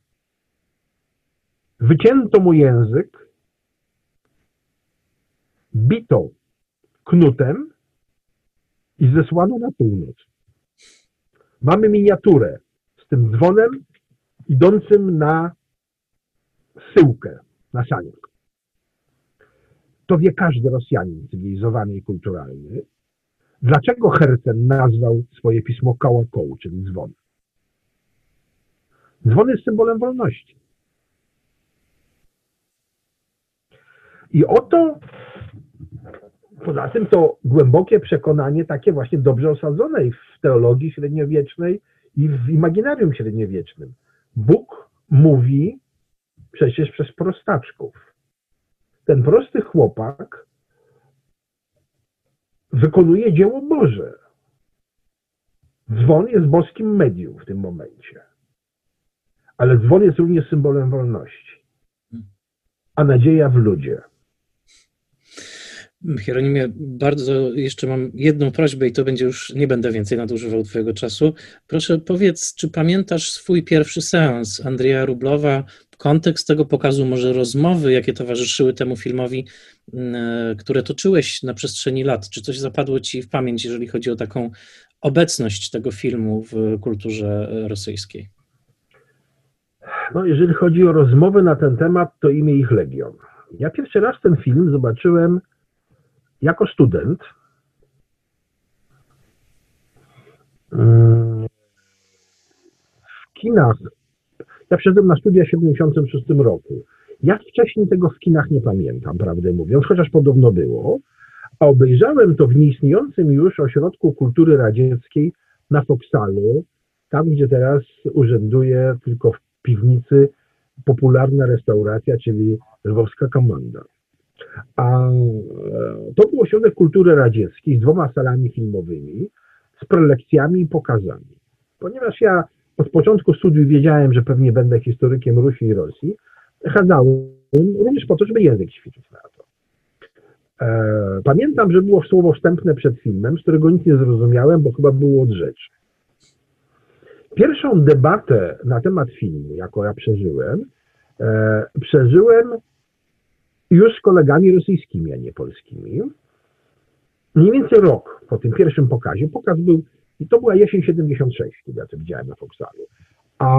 wycięto mu język, bito knutem i zesłano na północ. Mamy miniaturę z tym dzwonem idącym na syłkę, na saniak. To wie każdy Rosjanin cywilizowany i kulturalny. Dlaczego Hercen nazwał swoje pismo kołakoł, czyli dzwon? Dzwon jest symbolem wolności. I oto Poza tym to głębokie przekonanie, takie właśnie dobrze osadzone w teologii średniowiecznej i w imaginarium średniowiecznym. Bóg mówi przecież przez prostaczków. Ten prosty chłopak wykonuje dzieło Boże. Dzwon jest boskim medium w tym momencie. Ale dzwon jest również symbolem wolności. A nadzieja w ludzie. Hieronimie, bardzo jeszcze mam jedną prośbę i to będzie już, nie będę więcej nadużywał Twojego czasu. Proszę powiedz, czy pamiętasz swój pierwszy seans Andrzeja Rublowa, kontekst tego pokazu, może rozmowy, jakie towarzyszyły temu filmowi, mm, które toczyłeś na przestrzeni lat? Czy coś zapadło Ci w pamięć, jeżeli chodzi o taką obecność tego filmu w kulturze rosyjskiej? No, jeżeli chodzi o rozmowy na ten temat, to imię ich Legion. Ja pierwszy raz ten film zobaczyłem jako student w kinach, ja przyszedłem na studia w 76 roku. Ja wcześniej tego w kinach nie pamiętam, prawdę mówiąc, chociaż podobno było, a obejrzałem to w nieistniejącym już ośrodku kultury radzieckiej na Foksalu, tam gdzie teraz urzęduje tylko w piwnicy popularna restauracja, czyli Lwowska Komanda. A e, to był ośrodek kultury radzieckiej z dwoma salami filmowymi, z prelekcjami i pokazami. Ponieważ ja od początku studiów wiedziałem, że pewnie będę historykiem Rusi i Rosji, chadzałem również po to, żeby język ćwiczyć na to. E, pamiętam, że było słowo wstępne przed filmem, z którego nic nie zrozumiałem, bo chyba było od rzeczy. Pierwszą debatę na temat filmu, jaką ja przeżyłem, e, przeżyłem już z kolegami rosyjskimi, a nie polskimi. Mniej więcej rok po tym pierwszym pokazie, pokaz był, i to była jesień 76, kiedy ja to widziałem na Foxalu. A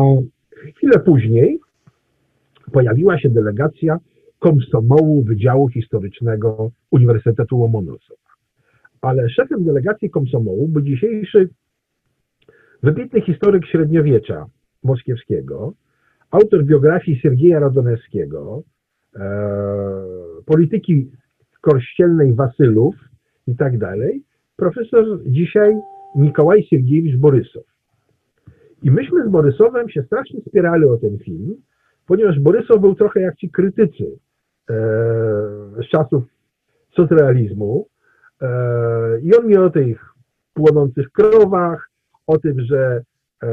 chwilę później pojawiła się delegacja komsomołu Wydziału Historycznego Uniwersytetu Łomonosova. Ale szefem delegacji komsomołu był dzisiejszy wybitny historyk średniowiecza moskiewskiego, autor biografii Sergieja Radonewskiego, e, polityki kościelnej Wasylów i tak dalej, profesor dzisiaj Mikołaj Siergiewicz Borysow. I myśmy z Borysowem się strasznie spierali o ten film, ponieważ Borysow był trochę jak ci krytycy e, z czasów socrealizmu e, i on mi o tych płonących krowach, o tym, że e,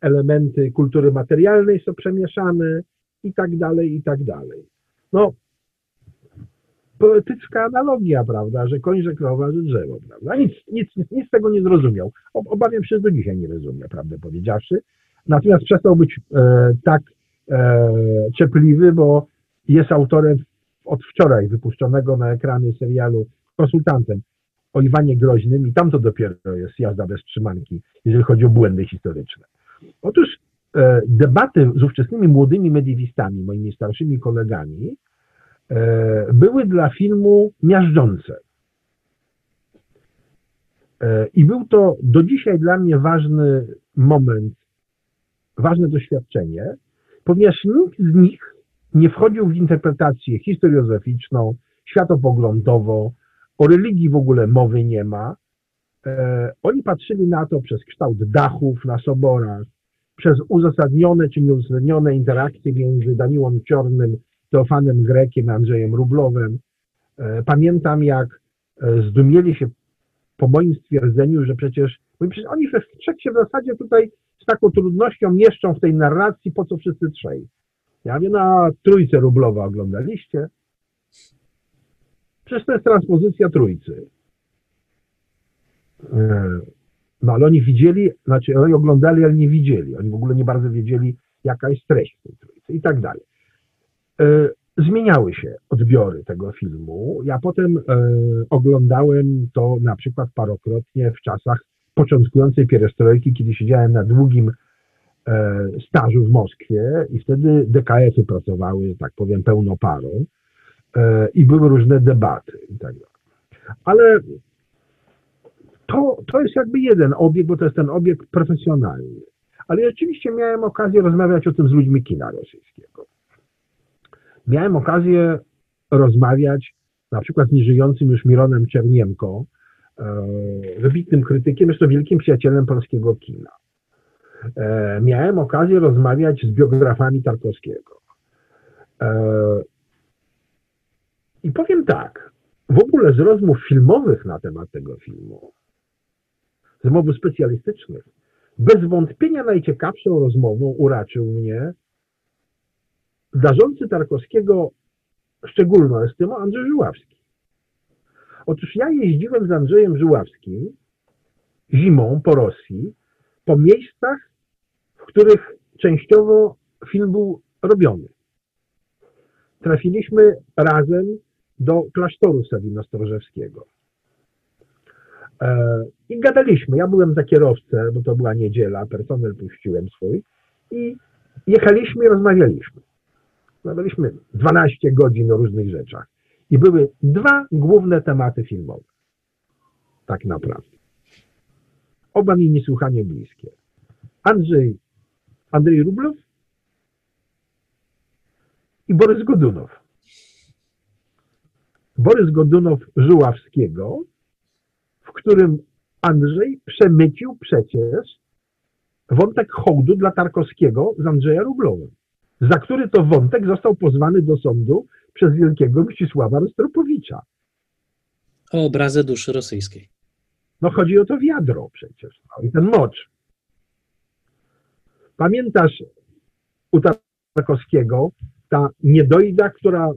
elementy kultury materialnej są przemieszane i tak dalej, i tak dalej. No, poetycka analogia, prawda, że koń, że krowa, że drzewo, prawda. Nic, nic, nic, z tego nie zrozumiał. Obawiam się, że do dzisiaj nie rozumie, prawdę powiedziawszy. Natomiast przestał być e, tak e, czepliwy, bo jest autorem od wczoraj wypuszczonego na ekrany serialu Konsultantem o Iwanie Groźnym i tam to dopiero jest jazda bez trzymanki, jeżeli chodzi o błędy historyczne. Otóż e, debaty z ówczesnymi młodymi mediewistami, moimi starszymi kolegami, e, były dla filmu miażdżące. E, I był to do dzisiaj dla mnie ważny moment, ważne doświadczenie, ponieważ nikt z nich nie wchodził w interpretację historiozoficzną, światopoglądową, o religii w ogóle mowy nie ma. E, oni patrzyli na to przez kształt dachów na soborach, przez uzasadnione czy nieuzasadnione interakcje między Daniłą Ciornym, Teofanem Grekiem, Andrzejem Rublowem. E, pamiętam, jak e, zdumieli się po moim stwierdzeniu, że przecież, przecież oni we trzech się w zasadzie tutaj z taką trudnością mieszczą w tej narracji, po co wszyscy trzej. Ja wiem, na trójce rublowa oglądaliście. Przecież to jest transpozycja trójcy. E, no ale oni widzieli, znaczy oni oglądali, ale nie widzieli. Oni w ogóle nie bardzo wiedzieli, jaka jest treść tej trójcy i tak dalej. E, zmieniały się odbiory tego filmu. Ja potem e, oglądałem to na przykład parokrotnie w czasach początkującej pierestrojki, kiedy siedziałem na długim stażu w Moskwie i wtedy DKF-y pracowały, tak powiem, pełną parą. E, i były różne debaty i tak dalej. Ale to, to jest jakby jeden obieg, bo to jest ten obieg profesjonalny. Ale ja oczywiście miałem okazję rozmawiać o tym z ludźmi kina rosyjskiego. Miałem okazję rozmawiać na przykład z nieżyjącym już Mironem Czerniemką, e, wybitnym krytykiem, jeszcze wielkim przyjacielem polskiego kina. E, miałem okazję rozmawiać z biografami Tarkowskiego. I powiem tak, w ogóle z rozmów filmowych na temat tego filmu, z rozmów specjalistycznych, bez wątpienia najciekawszą rozmową uraczył mnie darzący Tarkowskiego szczególną estymą Andrzej Żuławski. Otóż ja jeździłem z Andrzejem Żuławskim zimą po Rosji, po miejscach, w których częściowo film był robiony. Trafiliśmy razem do klasztoru Sawino-Strożewskiego. E, I gadaliśmy. Ja byłem za kierowcę, bo to była niedziela, personel puściłem swój i jechaliśmy i rozmawialiśmy. Rozmawialiśmy 12 godzin o różnych rzeczach. I były dwa główne tematy filmowe. Tak naprawdę. Oba mi niesłychanie bliskie. Andrzej, Andrzej Rublow i Borys Godunow. Borys Godunow Żuławskiego, w którym Andrzej przemycił przecież wątek hołdu dla Tarkowskiego z Andrzeja Rublowem, za który to wątek został pozwany do sądu przez wielkiego Mścisława Rostropowicza. O obrazę duszy rosyjskiej. No chodzi o to wiadro przecież no, i ten mocz. Pamiętasz u Tarkowskiego ta niedojda, która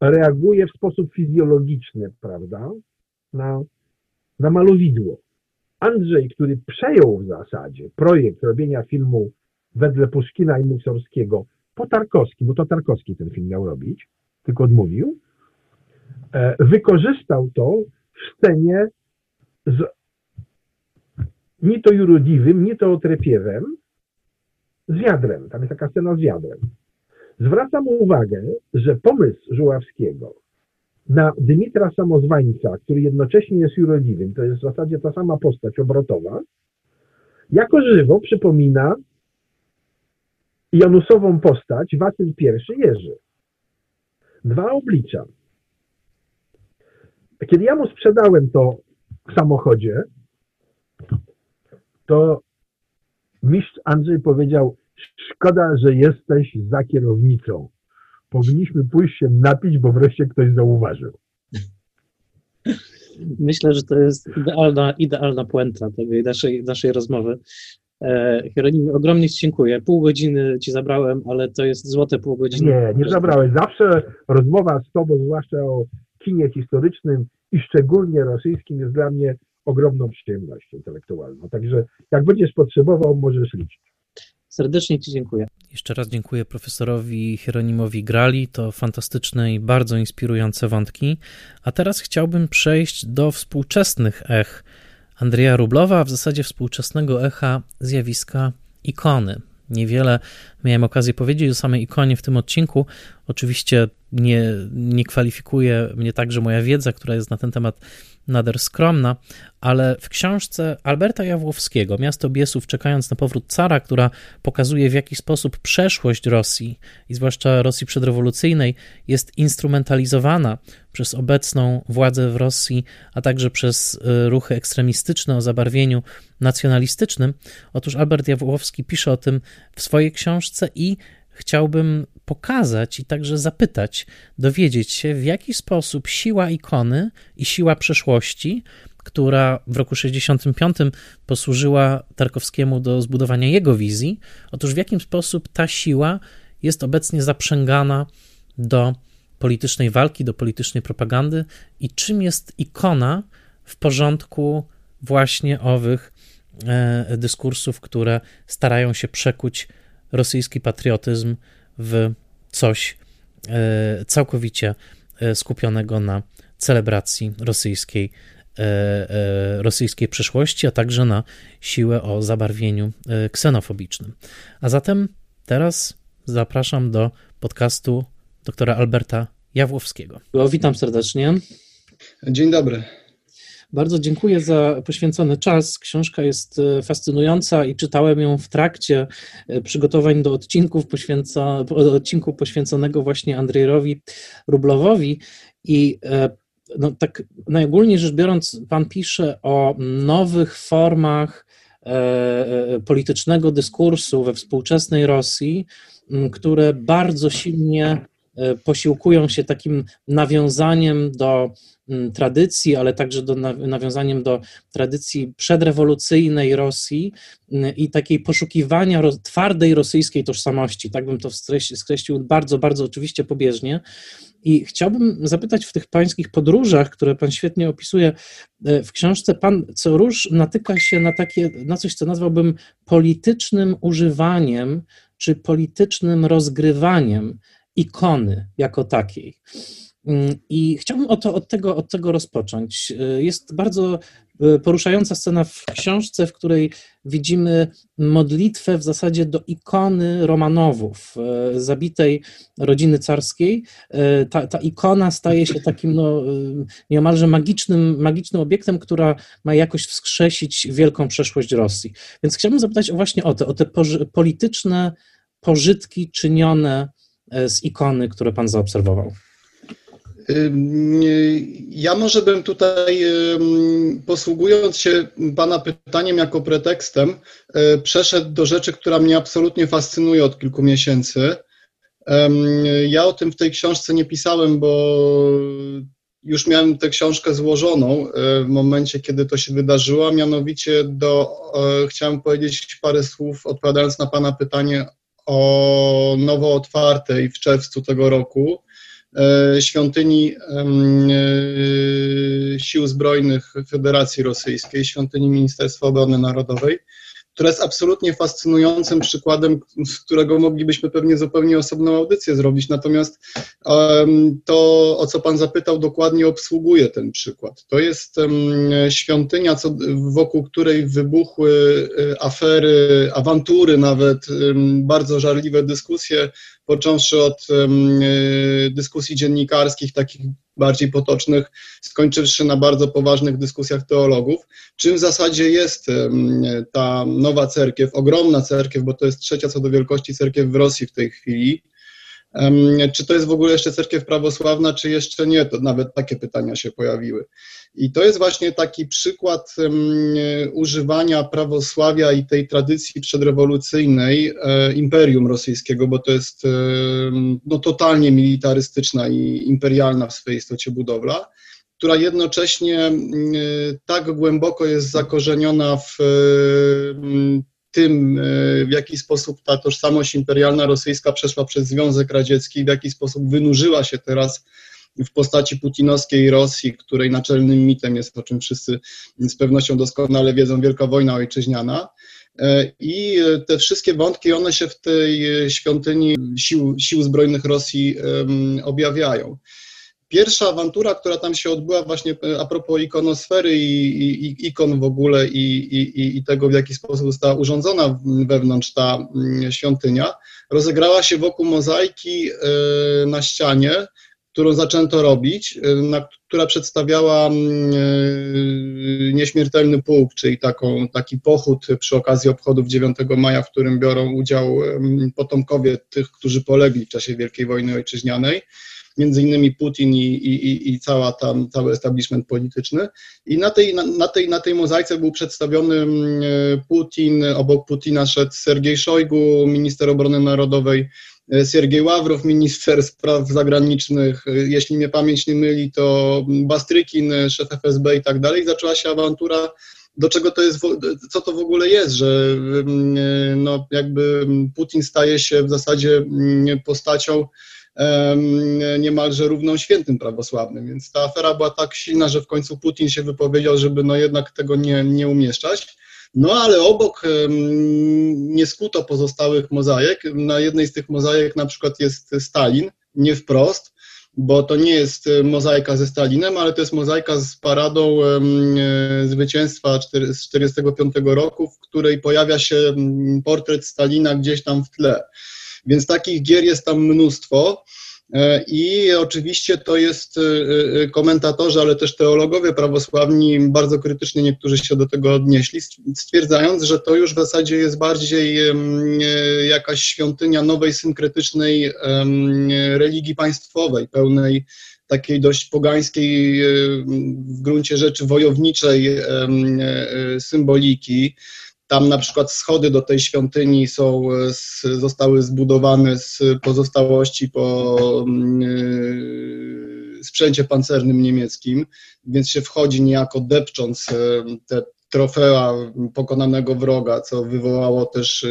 reaguje w sposób fizjologiczny, prawda, na, na malowidło. Andrzej, który przejął w zasadzie projekt robienia filmu wedle Puszkina i Mussorskiego po Tarkowskim, bo to Tarkowski ten film miał robić, tylko odmówił, e, wykorzystał to w scenie z ni to Jurodziwym, ni to Otrepiewem, z wiadrem. Tam jest taka scena z wiadrem. Zwracam uwagę, że pomysł Żuławskiego na Dymitra Samozwańca, który jednocześnie jest jurodziwym, to jest w zasadzie ta sama postać obrotowa, jako żywo przypomina Janusową postać Wacyl I Jerzy. Dwa oblicza. Kiedy ja mu sprzedałem to w samochodzie, to mistrz Andrzej powiedział, szkoda, że jesteś za kierownicą. Powinniśmy pójść się napić, bo wreszcie ktoś zauważył. Myślę, że to jest idealna, idealna puenta tej naszej, naszej rozmowy. E, Hieronimie, ogromnie Ci dziękuję. Pół godziny Ci zabrałem, ale to jest złote pół godziny. Nie, nie zabrałeś. Zawsze rozmowa z Tobą, zwłaszcza o kinie historycznym i szczególnie rosyjskim, jest dla mnie ogromną przyjemnością intelektualną. Także jak będziesz potrzebował, możesz liczyć. Serdecznie Ci dziękuję. Jeszcze raz dziękuję profesorowi Hieronimowi Grali. To fantastyczne i bardzo inspirujące wątki. A teraz chciałbym przejść do współczesnych ech Andrzeja Rublowa, a w zasadzie współczesnego echa zjawiska ikony. Niewiele miałem okazję powiedzieć o samej ikonie w tym odcinku. Oczywiście nie, nie kwalifikuje mnie także moja wiedza, która jest na ten temat nader skromna, ale w książce Alberta Jawłowskiego, Miasto Biesów, czekając na powrót cara, która pokazuje w jaki sposób przeszłość Rosji i zwłaszcza Rosji przedrewolucyjnej jest instrumentalizowana przez obecną władzę w Rosji, a także przez y, ruchy ekstremistyczne o zabarwieniu nacjonalistycznym. Otóż Albert Jawłowski pisze o tym w swojej książce i chciałbym pokazać i także zapytać, dowiedzieć się, w jaki sposób siła ikony i siła przeszłości, która w roku 65 posłużyła Tarkowskiemu do zbudowania jego wizji, otóż w jakim sposób ta siła jest obecnie zaprzęgana do politycznej walki, do politycznej propagandy i czym jest ikona w porządku właśnie owych e, dyskursów, które starają się przekuć rosyjski patriotyzm w coś e, całkowicie e, skupionego na celebracji rosyjskiej, e, rosyjskiej przeszłości, a także na siłę o zabarwieniu ksenofobicznym. A zatem teraz zapraszam do podcastu doktora Alberta Jawłowskiego. Witam serdecznie. Dzień dobry. Bardzo dziękuję za poświęcony czas. Książka jest e, fascynująca i czytałem ją w trakcie e, przygotowań do odcinków poświęca, odcinku poświęconego właśnie Andrzejowi Rublowowi. I e, no, tak najogólniej rzecz biorąc, Pan pisze o nowych formach politycznego dyskursu we współczesnej Rosji, które bardzo silnie posiłkują się takim nawiązaniem do Mm, tradycji, ale także do nawiązaniem do tradycji przedrewolucyjnej Rosji mm, i takiej poszukiwania twardej rosyjskiej tożsamości. Tak bym to skreślił bardzo, bardzo oczywiście pobieżnie. I chciałbym zapytać w tych pańskich podróżach, które pan świetnie opisuje e, w książce, pan co róż natyka się na takie, na coś, co nazwałbym politycznym używaniem czy politycznym rozgrywaniem ikony jako takiej. Mm, I chciałbym to, od, tego, od tego rozpocząć. Y, jest bardzo y, poruszająca scena w książce, w której widzimy modlitwę w zasadzie do ikony Romanowów, y, zabitej rodziny carskiej. Ta, ta ikona staje się takim no, nieomalże magicznym, magicznym obiektem, która ma jakoś wskrzesić wielką przeszłość Rosji. Więc chciałbym zapytać właśnie o te, o te polityczne pożytki czynione z ikony, które pan zaobserwował. Ja może bym tutaj, posługując się Pana pytaniem jako pretekstem, e, przeszedł do rzeczy, która mnie absolutnie fascynuje od kilku miesięcy. Ja o tym w tej książce nie pisałem, bo już miałem tę książkę złożoną e, w momencie, kiedy to się wydarzyło, mianowicie do, e, chciałem powiedzieć parę słów, odpowiadając na Pana pytanie o nowo otwartej w czerwcu tego roku E, świątyni e, Sił Zbrojnych Federacji Rosyjskiej, świątyni Ministerstwa Obrony Narodowej, która jest absolutnie fascynującym przykładem, z którego moglibyśmy pewnie zupełnie osobną audycję zrobić. Natomiast to, o co Pan zapytał, dokładnie obsługuje ten przykład. To jest świątynia, wokół której wybuchły e, afery, awantury, nawet bardzo żarliwe dyskusje, począwszy od e, dyskusji dziennikarskich, takich bardziej potocznych, skończywszy na bardzo poważnych dyskusjach teologów. Czym w zasadzie jest ta nowa cerkiew, ogromna cerkiew, bo to jest trzecia co do wielkości cerkiew w Rosji w tej chwili. Czy to jest w ogóle jeszcze cerkiew prawosławna, czy jeszcze nie? To nawet takie pytania się pojawiły. I to jest właśnie taki przykład używania prawosławia i tej tradycji przedrewolucyjnej e, imperium rosyjskiego, bo to jest no, totalnie militarystyczna i imperialna w swojej istocie budowla, która jednocześnie tak głęboko jest zakorzeniona w tym, e, w jaki sposób ta tożsamość imperialna rosyjska przeszła przez Związek Radziecki, w jaki sposób wynurzyła się teraz w postaci putinowskiej Rosji, której naczelnym mitem jest, o czym wszyscy z pewnością doskonale wiedzą, Wielka Wojna Ojczyźniana. E, I te wszystkie wątki, one się w tej świątyni sił, sił zbrojnych Rosji um, objawiają. Pierwsza awantura, która tam się odbyła właśnie e, a propos ikonosfery i, i, ikon w ogóle i, i, i tego, w jaki sposób została urządzona wewnątrz ta mm, świątynia, rozegrała się wokół mozaiki e, na ścianie, którą zaczęto robić, e, na, która przedstawiała mm, nieśmiertelny pułk, czyli taką, taki pochód przy okazji obchodów 9 maja, w którym biorą udział potomkowie tych, którzy polegli w czasie Wielkiej Wojny Ojczyźnianej między innymi Putin i, i, i cała tam, cały establishment polityczny. I na tej, na, na, tej, na tej mozaice był przedstawiony mm, Putin, obok Putina szedł Sergiej Szojgu, minister obrony narodowej, e, Siergiej Ławrow, minister spraw zagranicznych, e, jeśli mnie pamięć nie myli, to Bastrykin, szef FSB i tak dalej. Zaczęła się awantura do czego to jest, co to w ogóle jest, że mm, e, no, jakby Putin staje się w zasadzie mm, postacią niemalże równą świętym prawosławnym. Więc ta afera była tak silna, że w końcu Putin się wypowiedział, żeby no jednak tego nie, nie umieszczać. No ale obok nie skuto pozostałych mozaik. Na jednej z tych mozaik na przykład jest Stalin, nie wprost, bo to nie jest mozaika ze Stalinem, ale to jest mozaika z paradą e, zwycięstwa z 1945 roku, w której pojawia się portret Stalina gdzieś tam w tle. Więc takich gier jest tam mnóstwo. E, I oczywiście to jest e, e, komentatorzy, ale też teologowie prawosławni bardzo krytycznie niektórzy się do tego odnieśli, stwierdzając, że to już w zasadzie jest bardziej jakaś świątynia nowej, synkretycznej religii państwowej, pełnej takiej dość pogańskiej, w gruncie rzeczy wojowniczej symboliki. Tam na przykład schody do tej świątyni są, e, zostały zbudowane z pozostałości po yy, sprzęcie pancernym niemieckim, więc się wchodzi niejako depcząc e, te trofea pokonanego wroga, co wywołało też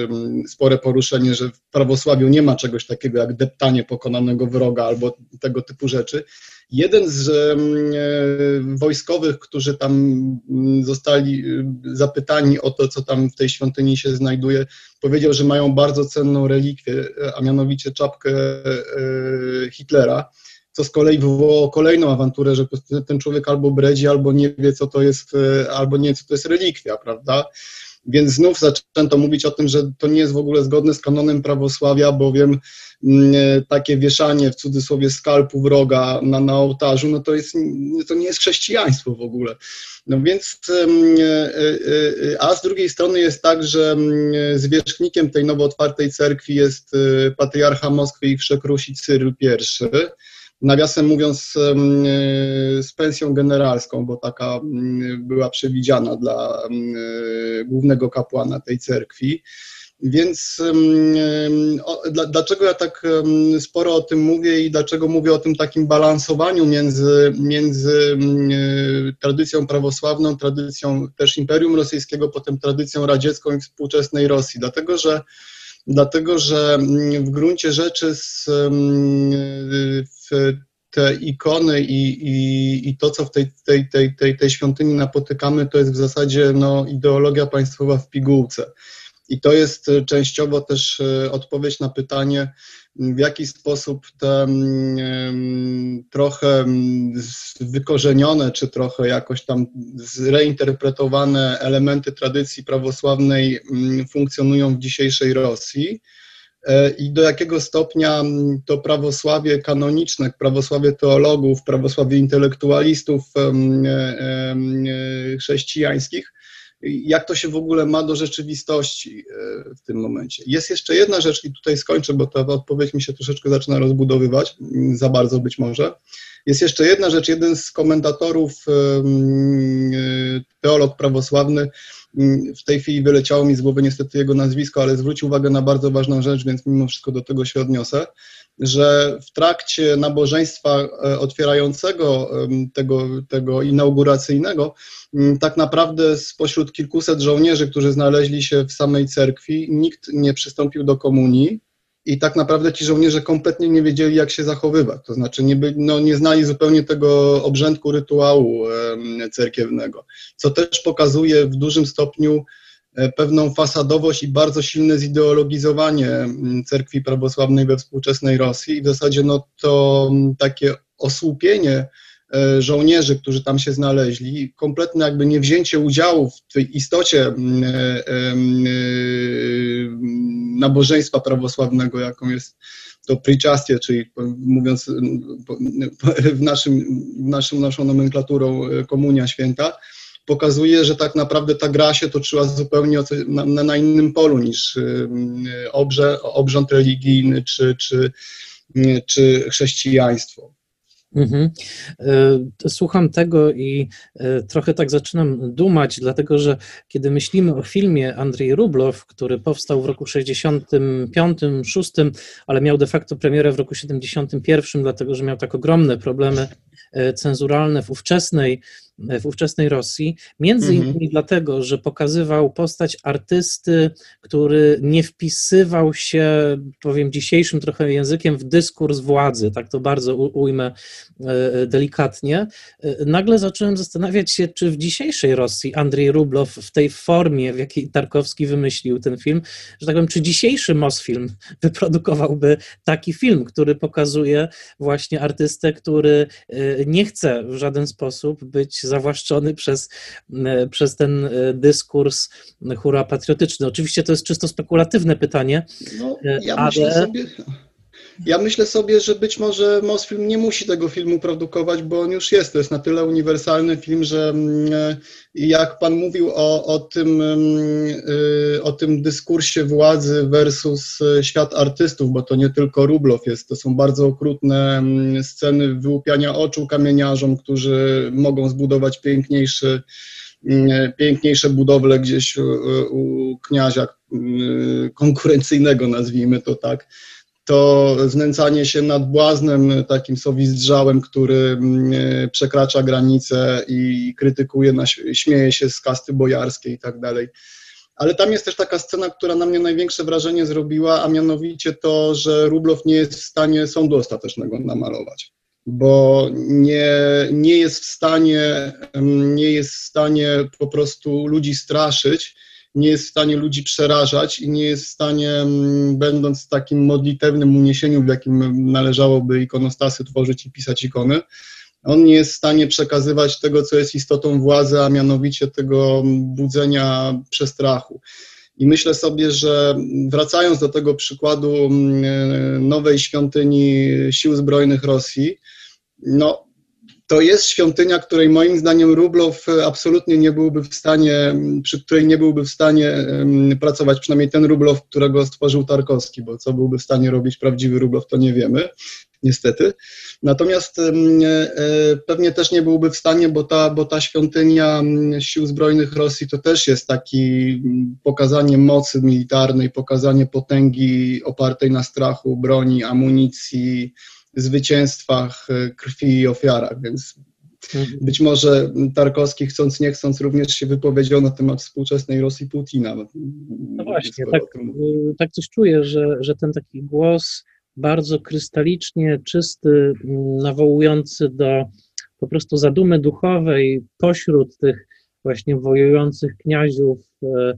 spore poruszenie, że w prawosławiu nie ma czegoś takiego jak deptanie pokonanego wroga albo tego typu rzeczy. Jeden z e, wojskowych, którzy tam mm, zostali y, zapytani o to, co tam w tej świątyni się znajduje, powiedział, że mają bardzo cenną relikwię, a mianowicie czapkę e, Hitlera, co z kolei wywołało kolejną awanturę, że ten człowiek albo bredzi, albo nie wie, co to jest, e, albo nie co to jest relikwia, prawda? Więc znów zaczęto mówić o tym, że to nie jest w ogóle zgodne z kanonem prawosławia, bowiem mm, takie wieszanie w cudzysłowie skalpu wroga na, na ołtarzu, no to, jest, to nie jest chrześcijaństwo w ogóle. No więc, e, e, a z drugiej strony jest tak, że mm, zwierzchnikiem tej nowo otwartej cerkwi jest e, patriarcha Moskwy i Wszechrusi Cyryl I, nawiasem mówiąc, z pensją generalską, bo taka była przewidziana dla głównego kapłana tej cerkwi. Więc dlaczego ja tak sporo o tym mówię i dlaczego mówię o tym takim balansowaniu między, między tradycją prawosławną, tradycją też Imperium Rosyjskiego, potem tradycją radziecką i współczesnej Rosji? Dlatego, że dlatego że w gruncie rzeczy z, w te ikony i, i, i to, co w tej, tej, tej, tej, tej świątyni napotykamy, to jest w zasadzie no, ideologia państwowa w pigułce. I to jest częściowo też e, odpowiedź na pytanie, w jaki sposób te trochę wykorzenione, czy trochę jakoś tam zreinterpretowane elementy tradycji prawosławnej funkcjonują w dzisiejszej Rosji. E, i do jakiego stopnia to prawosławie kanoniczne, prawosławie teologów, prawosławie intelektualistów chrześcijańskich jak to się w ogóle ma do rzeczywistości e, w tym momencie. Jest jeszcze jedna rzecz, i tutaj skończę, bo ta odpowiedź mi się troszeczkę zaczyna rozbudowywać, mm, za bardzo być może. Jest jeszcze jedna rzecz, jeden z komentatorów, e, teolog prawosławny, w tej chwili wyleciało mi z głowy niestety jego nazwisko, ale zwrócił uwagę na bardzo ważną rzecz, więc mimo wszystko do tego się odniosę, że w trakcie nabożeństwa e, otwierającego tego, tego inauguracyjnego Mm, tak naprawdę spośród kilkuset żołnierzy, którzy znaleźli się w samej cerkwi, nikt nie przystąpił do komunii i tak naprawdę ci żołnierze kompletnie nie wiedzieli, jak się zachowywać. To znaczy nie, by, no, nie znali zupełnie tego obrzędku rytuału cerkiewnego, co też pokazuje w dużym stopniu e, pewną fasadowość i bardzo silne zideologizowanie cerkwi prawosławnej we współczesnej Rosji i w zasadzie no, to takie osłupienie żołnierzy, którzy tam się znaleźli, kompletne jakby niewzięcie udziału w tej istocie mm, e, e, nabożeństwa prawosławnego, jaką jest to pryczastie, czyli mówiąc w naszym, w naszym, naszą nomenklaturą komunia święta, pokazuje, że tak naprawdę ta gra się toczyła zupełnie na, na innym polu niż obrze, obrząd religijny czy, czy, czy chrześcijaństwo. Mhm. E, słucham tego i e, trochę tak zaczynam dumać, dlatego że kiedy myślimy o filmie Andrzej Rublow, który powstał w roku 65, 6, ale miał de facto premierę w roku 71, dlatego że miał tak ogromne problemy cenzuralne w ówczesnej w ówczesnej Rosji, między mhm. innymi dlatego, że pokazywał postać artysty, który nie wpisywał się, powiem dzisiejszym trochę językiem, w dyskurs władzy, tak to bardzo ujmę e, delikatnie. E, nagle zacząłem zastanawiać się, czy w dzisiejszej Rosji Andrzej Rublow w tej formie, w jakiej Tarkowski wymyślił ten film, że tak powiem, czy dzisiejszy Mosfilm wyprodukowałby taki film, który pokazuje właśnie artystę, który e, nie chce w żaden sposób być zawłaszczony przez, e, przez ten e, dyskurs hura patriotyczny. Oczywiście to jest czysto spekulatywne pytanie, no, ja ale... Myślę sobie... Ja myślę sobie, że być może Mosfilm nie musi tego filmu produkować, bo on już jest. To jest na tyle uniwersalny film, że mm, e, jak Pan mówił o, o, tym, mm, y, o tym dyskursie władzy versus e, świat artystów, bo to nie tylko Rublow jest, to są bardzo okrutne mm, sceny wyłupiania oczu kamieniarzom, którzy mogą zbudować piękniejszy piękniejsze budowle gdzieś u, u kniazia konkurencyjnego, nazwijmy to tak to znęcanie się nad błaznem, takim sowizdrzałem, który mm, e, przekracza granice i krytykuje, śmieje się z kasty bojarskiej i tak dalej. Ale tam jest też taka scena, która na mnie największe wrażenie zrobiła, a mianowicie to, że Rublow nie jest w stanie sądu ostatecznego namalować, bo nie, nie jest w stanie, nie jest w stanie po prostu ludzi straszyć, nie jest w stanie ludzi przerażać i nie jest w stanie, mm, będąc w takim modlitewnym uniesieniu, w jakim należałoby ikonostasy tworzyć i pisać ikony, on nie jest w stanie przekazywać tego, co jest istotą władzy, a mianowicie tego budzenia przestrachu. I myślę sobie, że wracając do tego przykładu mm, nowej świątyni Sił Zbrojnych Rosji, no, to jest świątynia, której moim zdaniem Rublow e, absolutnie nie byłby w stanie, przy której nie byłby w stanie pracować, przynajmniej ten Rublow, którego stworzył Tarkowski, bo co byłby w stanie robić prawdziwy Rublow, to nie wiemy, niestety. Natomiast e, pewnie też nie byłby w stanie, bo ta, bo ta świątynia sił zbrojnych Rosji to też jest taki pokazanie mocy militarnej, pokazanie potęgi opartej na strachu, broni, amunicji, zwycięstwach, e, krwi i ofiarach, więc mhm. być może Tarkowski chcąc nie chcąc również się wypowiedział na temat współczesnej Rosji Putina. No właśnie, tak, e, tak coś czuję, że, że ten taki głos bardzo krystalicznie czysty, nawołujący do po prostu zadumy duchowej pośród tych właśnie wojujących kniaziów e,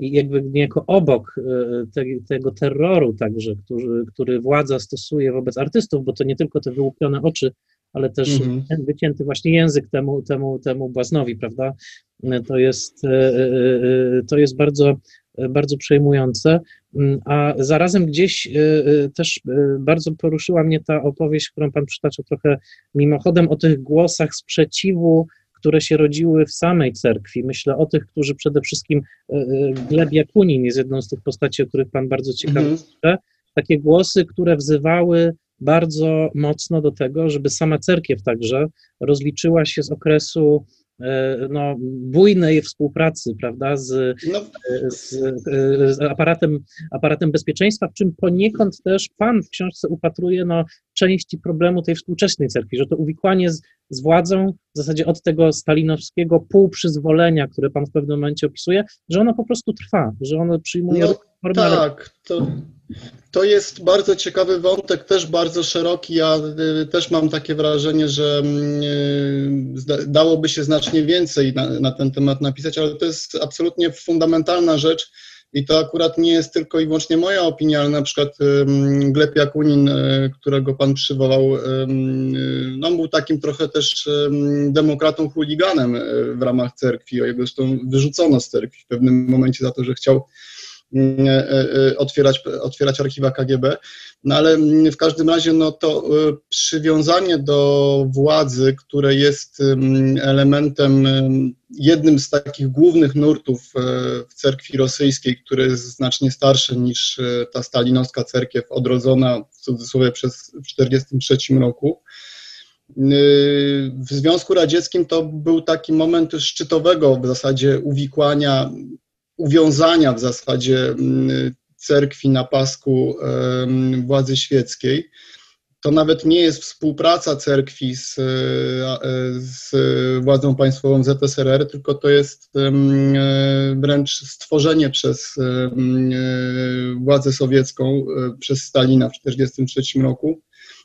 i jakby niejako obok e, te, tego terroru także, który, który władza stosuje wobec artystów, bo to nie tylko te wyłupione oczy, ale też mm -hmm. wycięty właśnie język temu, temu, temu błaznowi, prawda? To jest, to jest bardzo, bardzo przejmujące. Mm, a zarazem gdzieś też bardzo poruszyła mnie ta opowieść, którą Pan przytacza trochę mimochodem o tych głosach sprzeciwu które się rodziły w samej cerkwi. Myślę o tych, którzy przede wszystkim, e, e, Gleb Jakunin jest jedną z tych postaci, o których Pan bardzo ciekawie mm. takie głosy, które wzywały bardzo mocno do tego, żeby sama cerkiew także rozliczyła się z okresu E, no, bujnej współpracy, prawda, z, no. Z, z, aparatem, aparatem bezpieczeństwa, w czym poniekąd też Pan w książce upatruje no, części problemu tej współczesnej cerkwi, że to uwikłanie z, z władzą w zasadzie od tego stalinowskiego półprzyzwolenia, które Pan w pewnym momencie opisuje, że ono po prostu trwa, że ono przyjmuje no, formę. Tak, to to jest bardzo ciekawy wątek, też bardzo szeroki. Ja y, też mam takie wrażenie, że mm, y, dałoby się znacznie więcej na, na, ten temat napisać, ale to jest absolutnie fundamentalna rzecz i to akurat nie jest tylko i wyłącznie moja opinia, ale na przykład Gleb Jakunin, y, którego pan przywołał, no był takim trochę też demokratą chuliganem w ramach cerkwi. Jego zresztą wyrzucono z cerkwi w pewnym momencie za to, że chciał otwierać, otwierać archiwa KGB. No ale w każdym razie no to przywiązanie do władzy, które jest elementem, jednym z takich głównych nurtów w cerkwi rosyjskiej, który jest znacznie starszy niż ta stalinowska cerkiew odrodzona w cudzysłowie przez, w 1943 roku. W Związku Radzieckim to był taki moment szczytowego w zasadzie uwikłania uwiązania w zasadzie mm, cerkwi na pasku władzy świeckiej. To nawet nie jest współpraca cerkwi z, e, z władzą państwową ZSRR, tylko to jest e, wręcz stworzenie przez e, władzę sowiecką, przez Stalina w 1943 roku,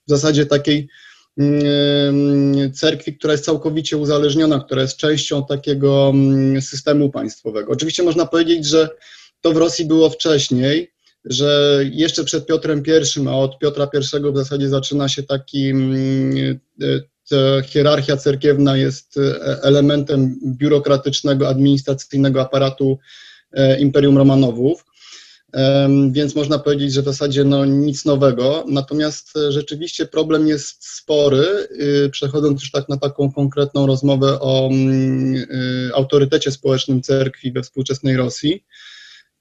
w zasadzie takiej cerkwi, która jest całkowicie uzależniona, która jest częścią takiego systemu państwowego. Oczywiście można powiedzieć, że to w Rosji było wcześniej, że jeszcze przed Piotrem I, a od Piotra I w zasadzie zaczyna się taki, e, hierarchia cerkiewna jest e, elementem biurokratycznego, administracyjnego aparatu e, Imperium Romanowów więc można powiedzieć, że w zasadzie no, nic nowego. Natomiast rzeczywiście problem jest spory. Y, przechodząc już tak na taką konkretną rozmowę o mm, autorytecie społecznym cerkwi we współczesnej Rosji,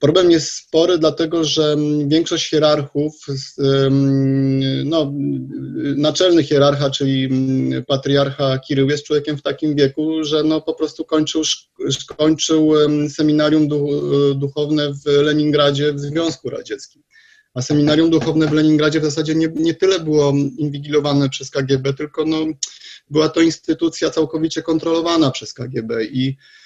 Problem jest spory, dlatego że większość hierarchów, no, naczelny hierarcha, czyli patriarcha Kirył jest człowiekiem w takim wieku, że no, po prostu kończył, kończył seminarium duchowne w Leningradzie w Związku Radzieckim. A seminarium duchowne w Leningradzie w zasadzie nie, nie tyle było inwigilowane przez KGB, tylko no, była to instytucja całkowicie kontrolowana przez KGB i Mm,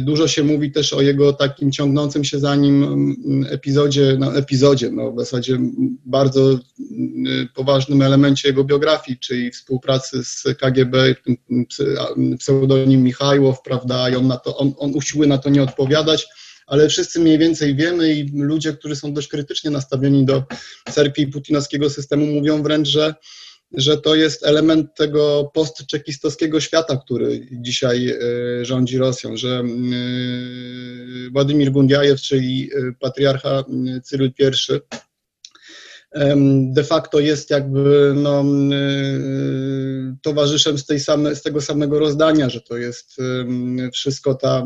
dużo się mówi też o jego takim ciągnącym się za nim mm, epizodzie, no epizodzie, no w zasadzie bardzo mm, poważnym elemencie jego biografii, czyli współpracy z KGB, pseudonim Michajłow, prawda, i on, na to, on, on usiłuje na to nie odpowiadać, ale wszyscy mniej więcej wiemy i ludzie, którzy są dość krytycznie nastawieni do cerkwi putinowskiego systemu mówią wręcz, że że to jest element tego postczekistowskiego świata, który dzisiaj e, rządzi Rosją, że e, Władimir Gundiajew, czyli e, patriarcha Cyryl I, de facto jest jakby no, towarzyszem z, tej same, z tego samego rozdania, że to jest wszystko ta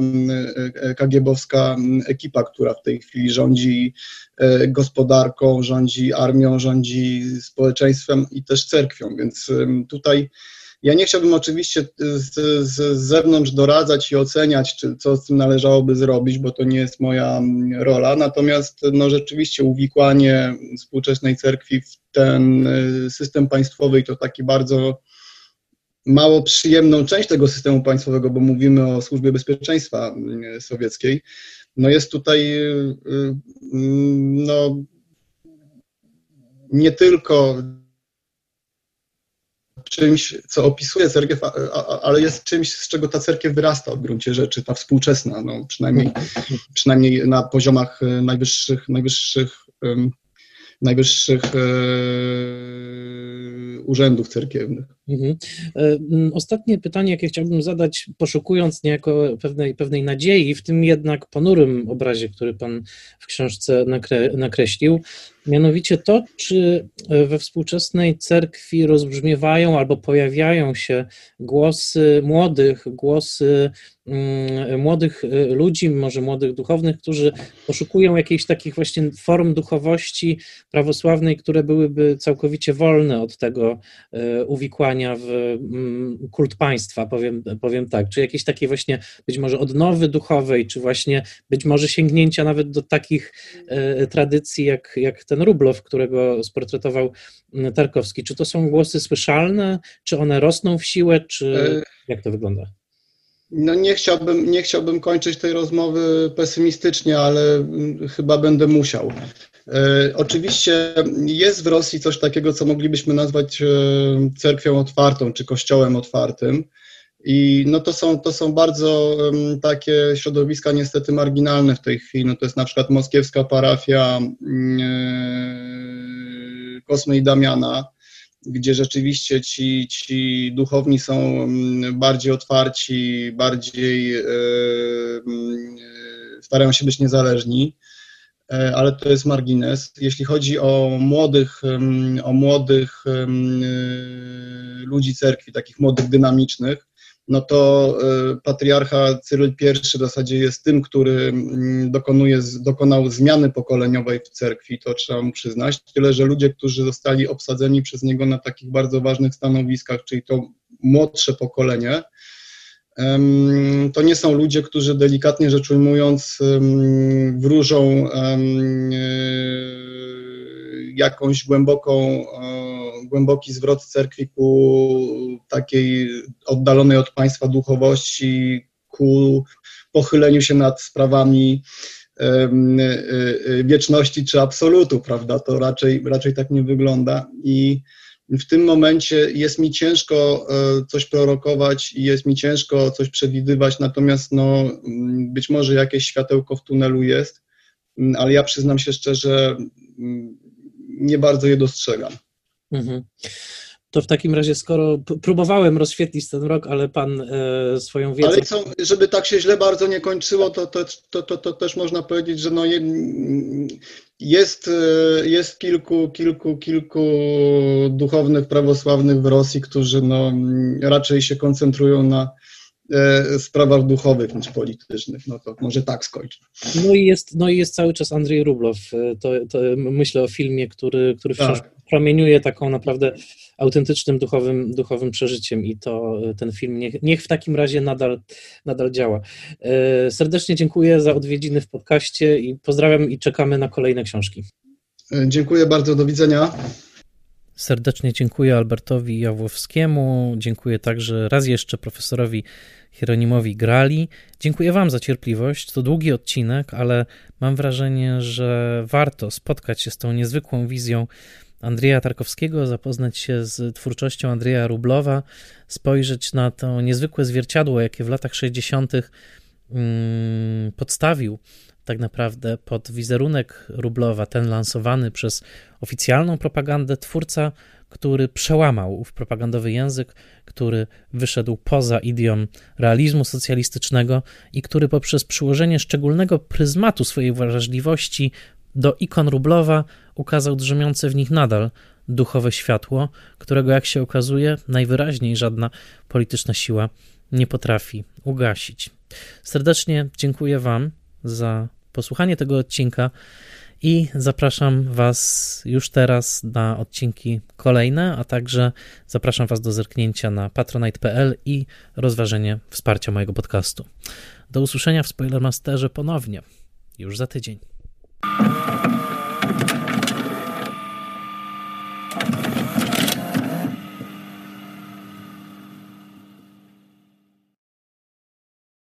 kagiebowska ekipa, która w tej chwili rządzi e, gospodarką, rządzi armią, rządzi społeczeństwem i też cerkwią, więc tutaj ja nie chciałbym oczywiście z, z, zewnątrz doradzać i oceniać, czy co z tym należałoby zrobić, bo to nie jest moja rola. Natomiast no, rzeczywiście uwikłanie współczesnej cerkwi w ten y, system państwowy i to taki bardzo mało przyjemną część tego systemu państwowego, bo mówimy o służbie bezpieczeństwa y, sowieckiej, no jest tutaj y, no, nie tylko czymś, co opisuje cerkiew, ale jest czymś, z czego ta cerkiew wyrasta w gruncie rzeczy, ta współczesna, no, przynajmniej, przynajmniej na poziomach e, najwyższych, najwyższych, najwyższych urzędów cerkiewnych. Mhm. E, ostatnie pytanie, jakie chciałbym zadać, poszukując niejako pewnej, pewnej nadziei w tym jednak ponurym obrazie, który Pan w książce nakre, nakreślił, mianowicie to, czy we współczesnej cerkwi rozbrzmiewają albo pojawiają się głosy młodych, głosy mm, młodych e, ludzi, może młodych duchownych, którzy poszukują jakichś takich właśnie form duchowości prawosławnej, które byłyby całkowicie wolne od tego e, uwikłania w mm, kult państwa, powiem, powiem tak, czy jakieś takie właśnie być może odnowy duchowej, czy właśnie być może sięgnięcia nawet do takich e, tradycji jak, jak ten Rublow, którego sportretował Tarkowski. Czy to są głosy słyszalne, czy one rosną w siłę, czy e, jak to wygląda? No nie chciałbym, nie chciałbym kończyć tej rozmowy pesymistycznie, ale mm, chyba będę musiał. E, oczywiście jest w Rosji coś takiego, co moglibyśmy nazwać e, cerkwią otwartą czy kościołem otwartym. I no to, są, to są bardzo takie środowiska niestety marginalne w tej chwili. No to jest na przykład moskiewska parafia e, Kosmy i Damiana, gdzie rzeczywiście ci, ci duchowni są bardziej otwarci, bardziej mm, starają się być niezależni. Ale to jest margines. Jeśli chodzi o młodych, o młodych ludzi cerkwi, takich młodych, dynamicznych, no to e, patriarcha Cyryl I w zasadzie jest tym, który dokonuje, dokonał zmiany pokoleniowej w cerkwi, to trzeba mu przyznać. Tyle, że ludzie, którzy zostali obsadzeni przez niego na takich bardzo ważnych stanowiskach, czyli to młodsze pokolenie, to nie są ludzie, którzy delikatnie rzecz ujmując wróżą e, jakąś głęboką, głęboki zwrot cerkwi ku takiej oddalonej od państwa duchowości, ku pochyleniu się nad sprawami e, e, wieczności czy absolutu, prawda? To raczej, raczej tak nie wygląda. I w tym momencie jest mi ciężko e, coś prorokować i jest mi ciężko coś przewidywać, natomiast no, być może jakieś światełko w tunelu jest, ale ja przyznam się szczerze, nie bardzo je dostrzegam. Mhm. To w takim razie, skoro próbowałem rozświetlić ten rok, ale pan e, swoją wiedzę. Ale co, żeby tak się źle bardzo nie kończyło, to, to, to, to, to też można powiedzieć, że no jest, e, jest kilku, kilku, kilku duchownych prawosławnych w Rosji, którzy no, raczej się koncentrują na e, sprawach duchowych niż politycznych. No to może tak skończę. No i jest, no i jest cały czas Andrzej Rublow. E, to, to myślę o filmie, który, który wciąż tak. Promieniuje taką naprawdę autentycznym duchowym, duchowym przeżyciem i to ten film niech, niech w takim razie nadal, nadal działa. Serdecznie dziękuję za odwiedziny w podcaście i pozdrawiam i czekamy na kolejne książki. Dziękuję bardzo, do widzenia. Serdecznie dziękuję Albertowi Jawłowskiemu, dziękuję także raz jeszcze profesorowi Hieronimowi Grali. Dziękuję Wam za cierpliwość. To długi odcinek, ale mam wrażenie, że warto spotkać się z tą niezwykłą wizją Andrzeja Tarkowskiego, zapoznać się z twórczością Andrzeja Rublowa, spojrzeć na to niezwykłe zwierciadło, jakie w latach 60. Mm, podstawił tak naprawdę pod wizerunek Rublowa, ten lansowany przez oficjalną propagandę, twórca, który przełamał ów propagandowy język, który wyszedł poza idiom realizmu socjalistycznego i który poprzez przyłożenie szczególnego pryzmatu swojej wrażliwości do ikon Rublowa ukazał drzemiące w nich nadal duchowe światło, którego, jak się okazuje, najwyraźniej żadna polityczna siła nie potrafi ugasić. Serdecznie dziękuję Wam za posłuchanie tego odcinka i zapraszam Was już teraz na odcinki kolejne, a także zapraszam Was do zerknięcia na patronite.pl i rozważenie wsparcia mojego podcastu. Do usłyszenia w Spoilermasterze ponownie już za tydzień. Thank you